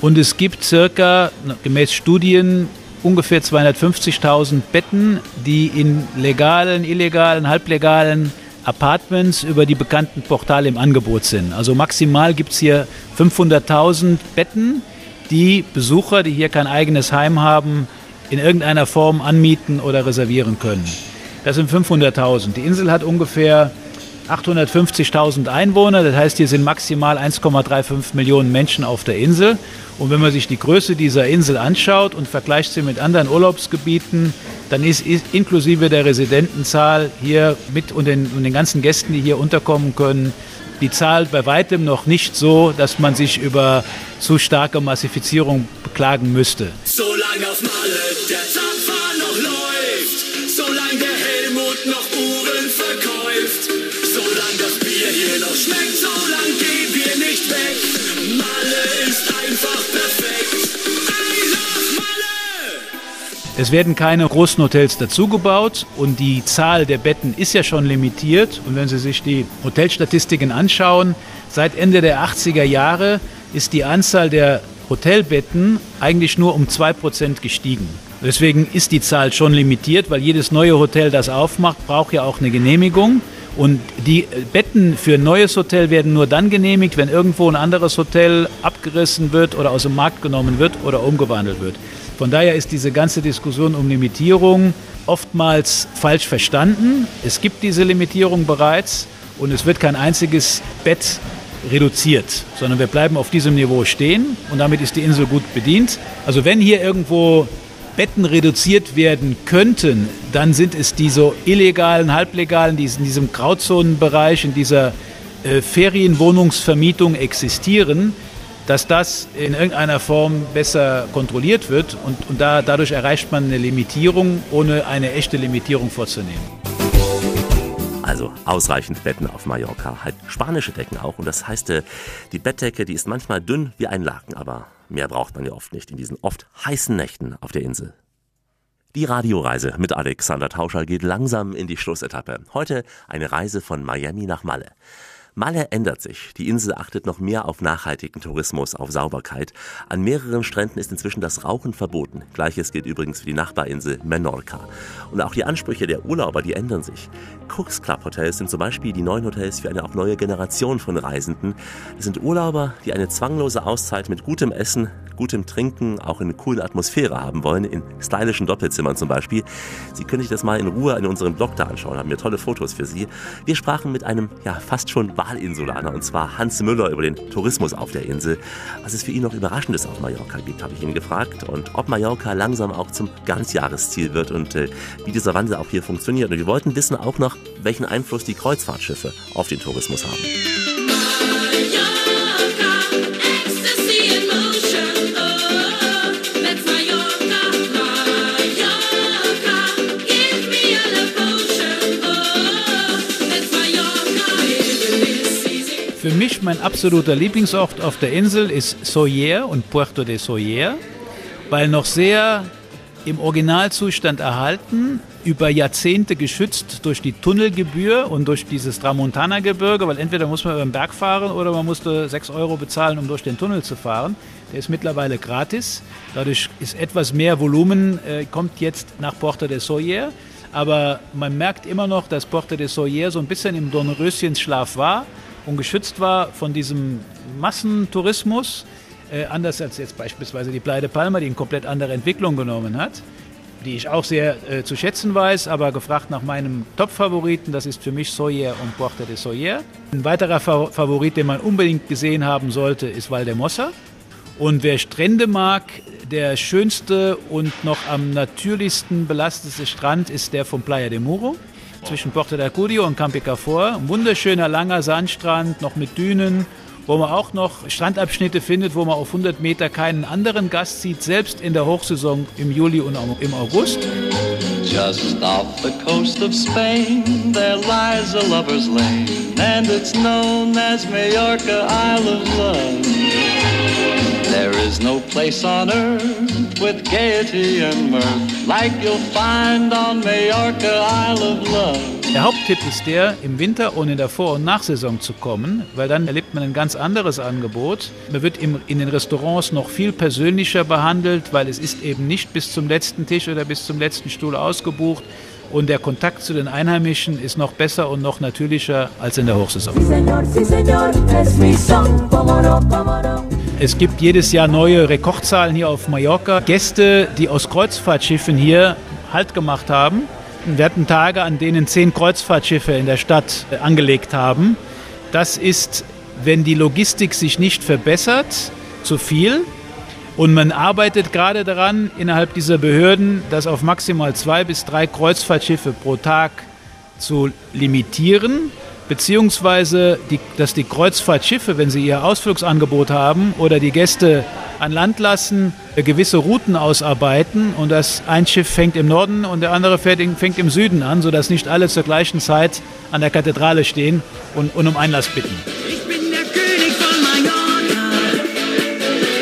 und es gibt circa, gemäß Studien, ungefähr 250.000 Betten, die in legalen, illegalen, halblegalen Apartments über die bekannten Portale im Angebot sind. Also maximal gibt es hier 500.000 Betten, die Besucher, die hier kein eigenes Heim haben, in irgendeiner Form anmieten oder reservieren können. Das sind 500.000. Die Insel hat ungefähr 850.000 Einwohner, das heißt, hier sind maximal 1,35 Millionen Menschen auf der Insel. Und wenn man sich die Größe dieser Insel anschaut und vergleicht sie mit anderen Urlaubsgebieten, dann ist, inklusive der Residentenzahl hier mit und den, und den ganzen Gästen, die hier unterkommen können, die Zahl bei weitem noch nicht so, dass man sich über zu starke Massifizierung beklagen müsste. Solange auf Malle der Zapfer noch läuft, Es werden keine großen Hotels dazugebaut und die Zahl der Betten ist ja schon limitiert. Und wenn Sie sich die Hotelstatistiken anschauen, seit Ende der 80er Jahre ist die Anzahl der Hotelbetten eigentlich nur um 2% gestiegen. Deswegen ist die Zahl schon limitiert, weil jedes neue Hotel, das aufmacht, braucht ja auch eine Genehmigung. Und die Betten für ein neues Hotel werden nur dann genehmigt, wenn irgendwo ein anderes Hotel abgerissen wird oder aus dem Markt genommen wird oder umgewandelt wird. Von daher ist diese ganze Diskussion um Limitierung oftmals falsch verstanden. Es gibt diese Limitierung bereits und es wird kein einziges Bett reduziert, sondern wir bleiben auf diesem Niveau stehen und damit ist die Insel gut bedient. Also wenn hier irgendwo Betten reduziert werden könnten, dann sind es diese illegalen, halblegalen, die in diesem Grauzonenbereich, in dieser äh, Ferienwohnungsvermietung existieren, dass das in irgendeiner Form besser kontrolliert wird und, und da, dadurch erreicht man eine Limitierung, ohne eine echte Limitierung vorzunehmen. Also ausreichend Betten auf Mallorca, halt spanische Decken auch. Und das heißt, äh, die Bettdecke, die ist manchmal dünn wie ein Laken, aber mehr braucht man ja oft nicht in diesen oft heißen Nächten auf der Insel. Die Radioreise mit Alexander Tauscher geht langsam in die Schlussetappe. Heute eine Reise von Miami nach Malle. Malle ändert sich. Die Insel achtet noch mehr auf nachhaltigen Tourismus, auf Sauberkeit. An mehreren Stränden ist inzwischen das Rauchen verboten. Gleiches gilt übrigens für die Nachbarinsel Menorca. Und auch die Ansprüche der Urlauber, die ändern sich. Cooks Club Hotels sind zum Beispiel die neuen Hotels für eine auch neue Generation von Reisenden. Das sind Urlauber, die eine zwanglose Auszeit mit gutem Essen, gutem Trinken, auch in einer coolen Atmosphäre haben wollen, in stylischen Doppelzimmern zum Beispiel. Sie können sich das mal in Ruhe in unserem Blog da anschauen, haben wir tolle Fotos für Sie. Wir sprachen mit einem, ja, fast schon Wahlinsulaner, und zwar Hans Müller über den Tourismus auf der Insel. Was es für ihn noch Überraschendes auf Mallorca gibt, habe ich ihn gefragt. Und ob Mallorca langsam auch zum Ganzjahresziel wird und äh, wie dieser Wandel auch hier funktioniert. Und wir wollten wissen auch noch, welchen Einfluss die Kreuzfahrtschiffe auf den Tourismus haben. Für mich mein absoluter Lieblingsort auf der Insel ist Soller und Puerto de Soller, weil noch sehr im Originalzustand erhalten, über Jahrzehnte geschützt durch die Tunnelgebühr und durch dieses Tramontana-Gebirge, weil entweder muss man über den Berg fahren oder man musste 6 Euro bezahlen, um durch den Tunnel zu fahren. Der ist mittlerweile gratis. Dadurch ist etwas mehr Volumen, äh, kommt jetzt nach Porto de Soller. Aber man merkt immer noch, dass Porto de Soller so ein bisschen im Dornröschenschlaf war und geschützt war von diesem Massentourismus. Äh, anders als jetzt beispielsweise die Playa de Palma, die eine komplett andere Entwicklung genommen hat, die ich auch sehr äh, zu schätzen weiß, aber gefragt nach meinem Top-Favoriten, das ist für mich Soyer und Puerto de Soyer. Ein weiterer Fa Favorit, den man unbedingt gesehen haben sollte, ist Valdemossa. Und wer Strände mag, der schönste und noch am natürlichsten belastete Strand ist der von Playa de Muro zwischen Porto de Acudio und Campicafor. Ein wunderschöner langer Sandstrand, noch mit Dünen, wo man auch noch Strandabschnitte findet, wo man auf 100 Meter keinen anderen Gast sieht, selbst in der Hochsaison im Juli und im August. Just off the coast of Spain, there lies a lover's lane, and it's known as Majorca, Isle of Love. There is no place on earth with gaiety and mirth, like you'll find on Majorca, Isle of Love. Der Haupttipp ist der, im Winter und in der Vor- und Nachsaison zu kommen, weil dann erlebt man ein ganz anderes Angebot. Man wird im, in den Restaurants noch viel persönlicher behandelt, weil es ist eben nicht bis zum letzten Tisch oder bis zum letzten Stuhl ausgebucht. Und der Kontakt zu den Einheimischen ist noch besser und noch natürlicher als in der Hochsaison. Es gibt jedes Jahr neue Rekordzahlen hier auf Mallorca. Gäste, die aus Kreuzfahrtschiffen hier Halt gemacht haben. Wir hatten Tage, an denen zehn Kreuzfahrtschiffe in der Stadt äh, angelegt haben. Das ist, wenn die Logistik sich nicht verbessert, zu viel. Und man arbeitet gerade daran, innerhalb dieser Behörden, das auf maximal zwei bis drei Kreuzfahrtschiffe pro Tag zu limitieren, beziehungsweise die, dass die Kreuzfahrtschiffe, wenn sie ihr Ausflugsangebot haben oder die Gäste an Land lassen, äh, gewisse Routen ausarbeiten und das ein Schiff fängt im Norden und der andere fängt im Süden an, sodass nicht alle zur gleichen Zeit an der Kathedrale stehen und, und um Einlass bitten. Ich bin der König von Mallorca.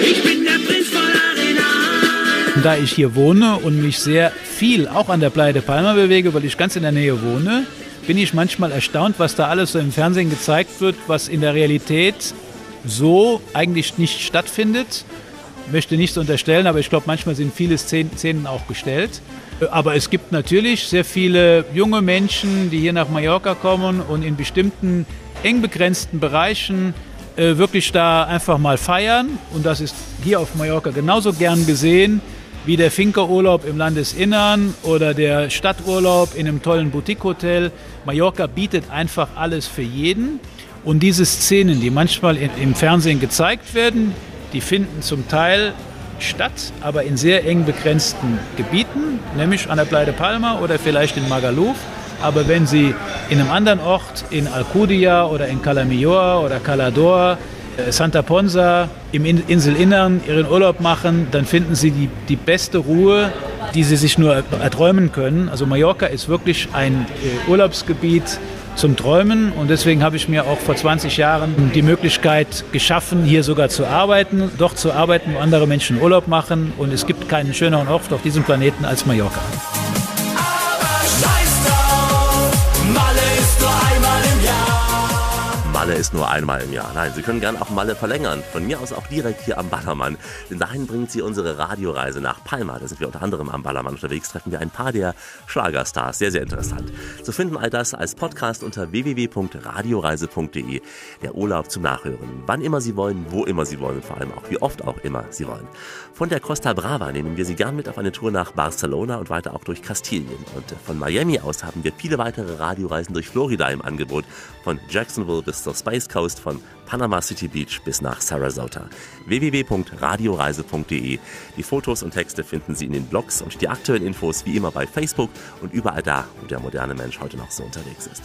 Ich bin der Prinz von Arena. Und da ich hier wohne und mich sehr viel auch an der Playa de Palma bewege, weil ich ganz in der Nähe wohne, bin ich manchmal erstaunt, was da alles so im Fernsehen gezeigt wird, was in der Realität so eigentlich nicht stattfindet. Möchte nichts unterstellen, aber ich glaube, manchmal sind viele Szenen, auch gestellt. Aber es gibt natürlich sehr viele junge Menschen, die hier nach Mallorca kommen und in bestimmten eng begrenzten Bereichen äh, wirklich da einfach mal feiern. Und das ist hier auf Mallorca genauso gern gesehen wie der Finkerurlaub im Landesinnern oder der Stadturlaub in einem tollen Boutique-Hotel. Mallorca bietet einfach alles für jeden. Und diese Szenen, die manchmal im Fernsehen gezeigt werden, die finden zum Teil statt, aber in sehr eng begrenzten Gebieten, nämlich an der Playa de Palma oder vielleicht in Magaluf. Aber wenn Sie in einem anderen Ort, in Alcudia oder in Calamior oder Calador, Santa Ponsa, im In- Inselinnern Ihren Urlaub machen, dann finden Sie die, die beste Ruhe, die Sie sich nur erträumen können. Also Mallorca ist wirklich ein äh, Urlaubsgebiet zum Träumen und deswegen habe ich mir auch vor 20 Jahren die Möglichkeit geschaffen, hier sogar zu arbeiten, dort zu arbeiten, wo andere Menschen Urlaub machen und es gibt keinen schöneren Ort auf diesem Planeten als Mallorca. Ist nur einmal im Jahr. Nein, Sie können gern auch Malle verlängern. Von mir aus auch direkt hier am Ballermann. Denn dahin bringt Sie unsere Radioreise nach Palma. Da sind wir unter anderem am Ballermann unterwegs, treffen wir ein paar der Schlagerstars. Sehr, sehr interessant. Zu finden all das als Podcast unter www.radioreise.de. Der Urlaub zum Nachhören. Wann immer Sie wollen, wo immer Sie wollen, vor allem auch wie oft auch immer Sie wollen. Von der Costa Brava nehmen wir Sie gern mit auf eine Tour nach Barcelona und weiter auch durch Kastilien. Und von Miami aus haben wir viele weitere Radioreisen durch Florida im Angebot. Von Jacksonville bis zur Space Coast, von Panama City Beach bis nach Sarasota. www.radioreise.de. Die Fotos und Texte finden Sie in den Blogs und die aktuellen Infos wie immer bei Facebook und überall da, wo der moderne Mensch heute noch so unterwegs ist.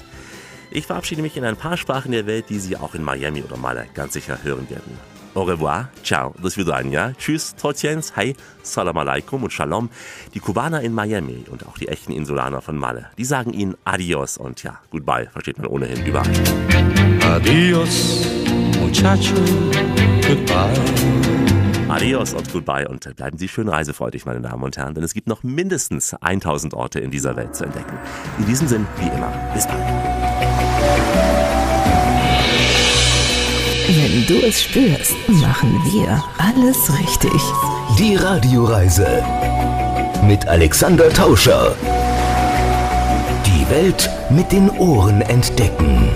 Ich verabschiede mich in ein paar Sprachen der Welt, die Sie auch in Miami oder Malle ganz sicher hören werden. Au revoir, ciao, das Vidania, tschüss, Trotiens, hi, salam alaikum und shalom. Die Kubaner in Miami und auch die echten Insulaner von Malle, die sagen Ihnen Adios und ja, Goodbye, versteht man ohnehin überall. Adios, muchacho, goodbye. Adios und Goodbye und bleiben Sie schön reisefreudig, meine Damen und Herren, denn es gibt noch mindestens 1000 Orte in dieser Welt zu entdecken. In diesem Sinn, wie immer, bis bald. Wenn du es spürst, machen wir alles richtig. Die Radioreise mit Alexander Tauscher. Die Welt mit den Ohren entdecken.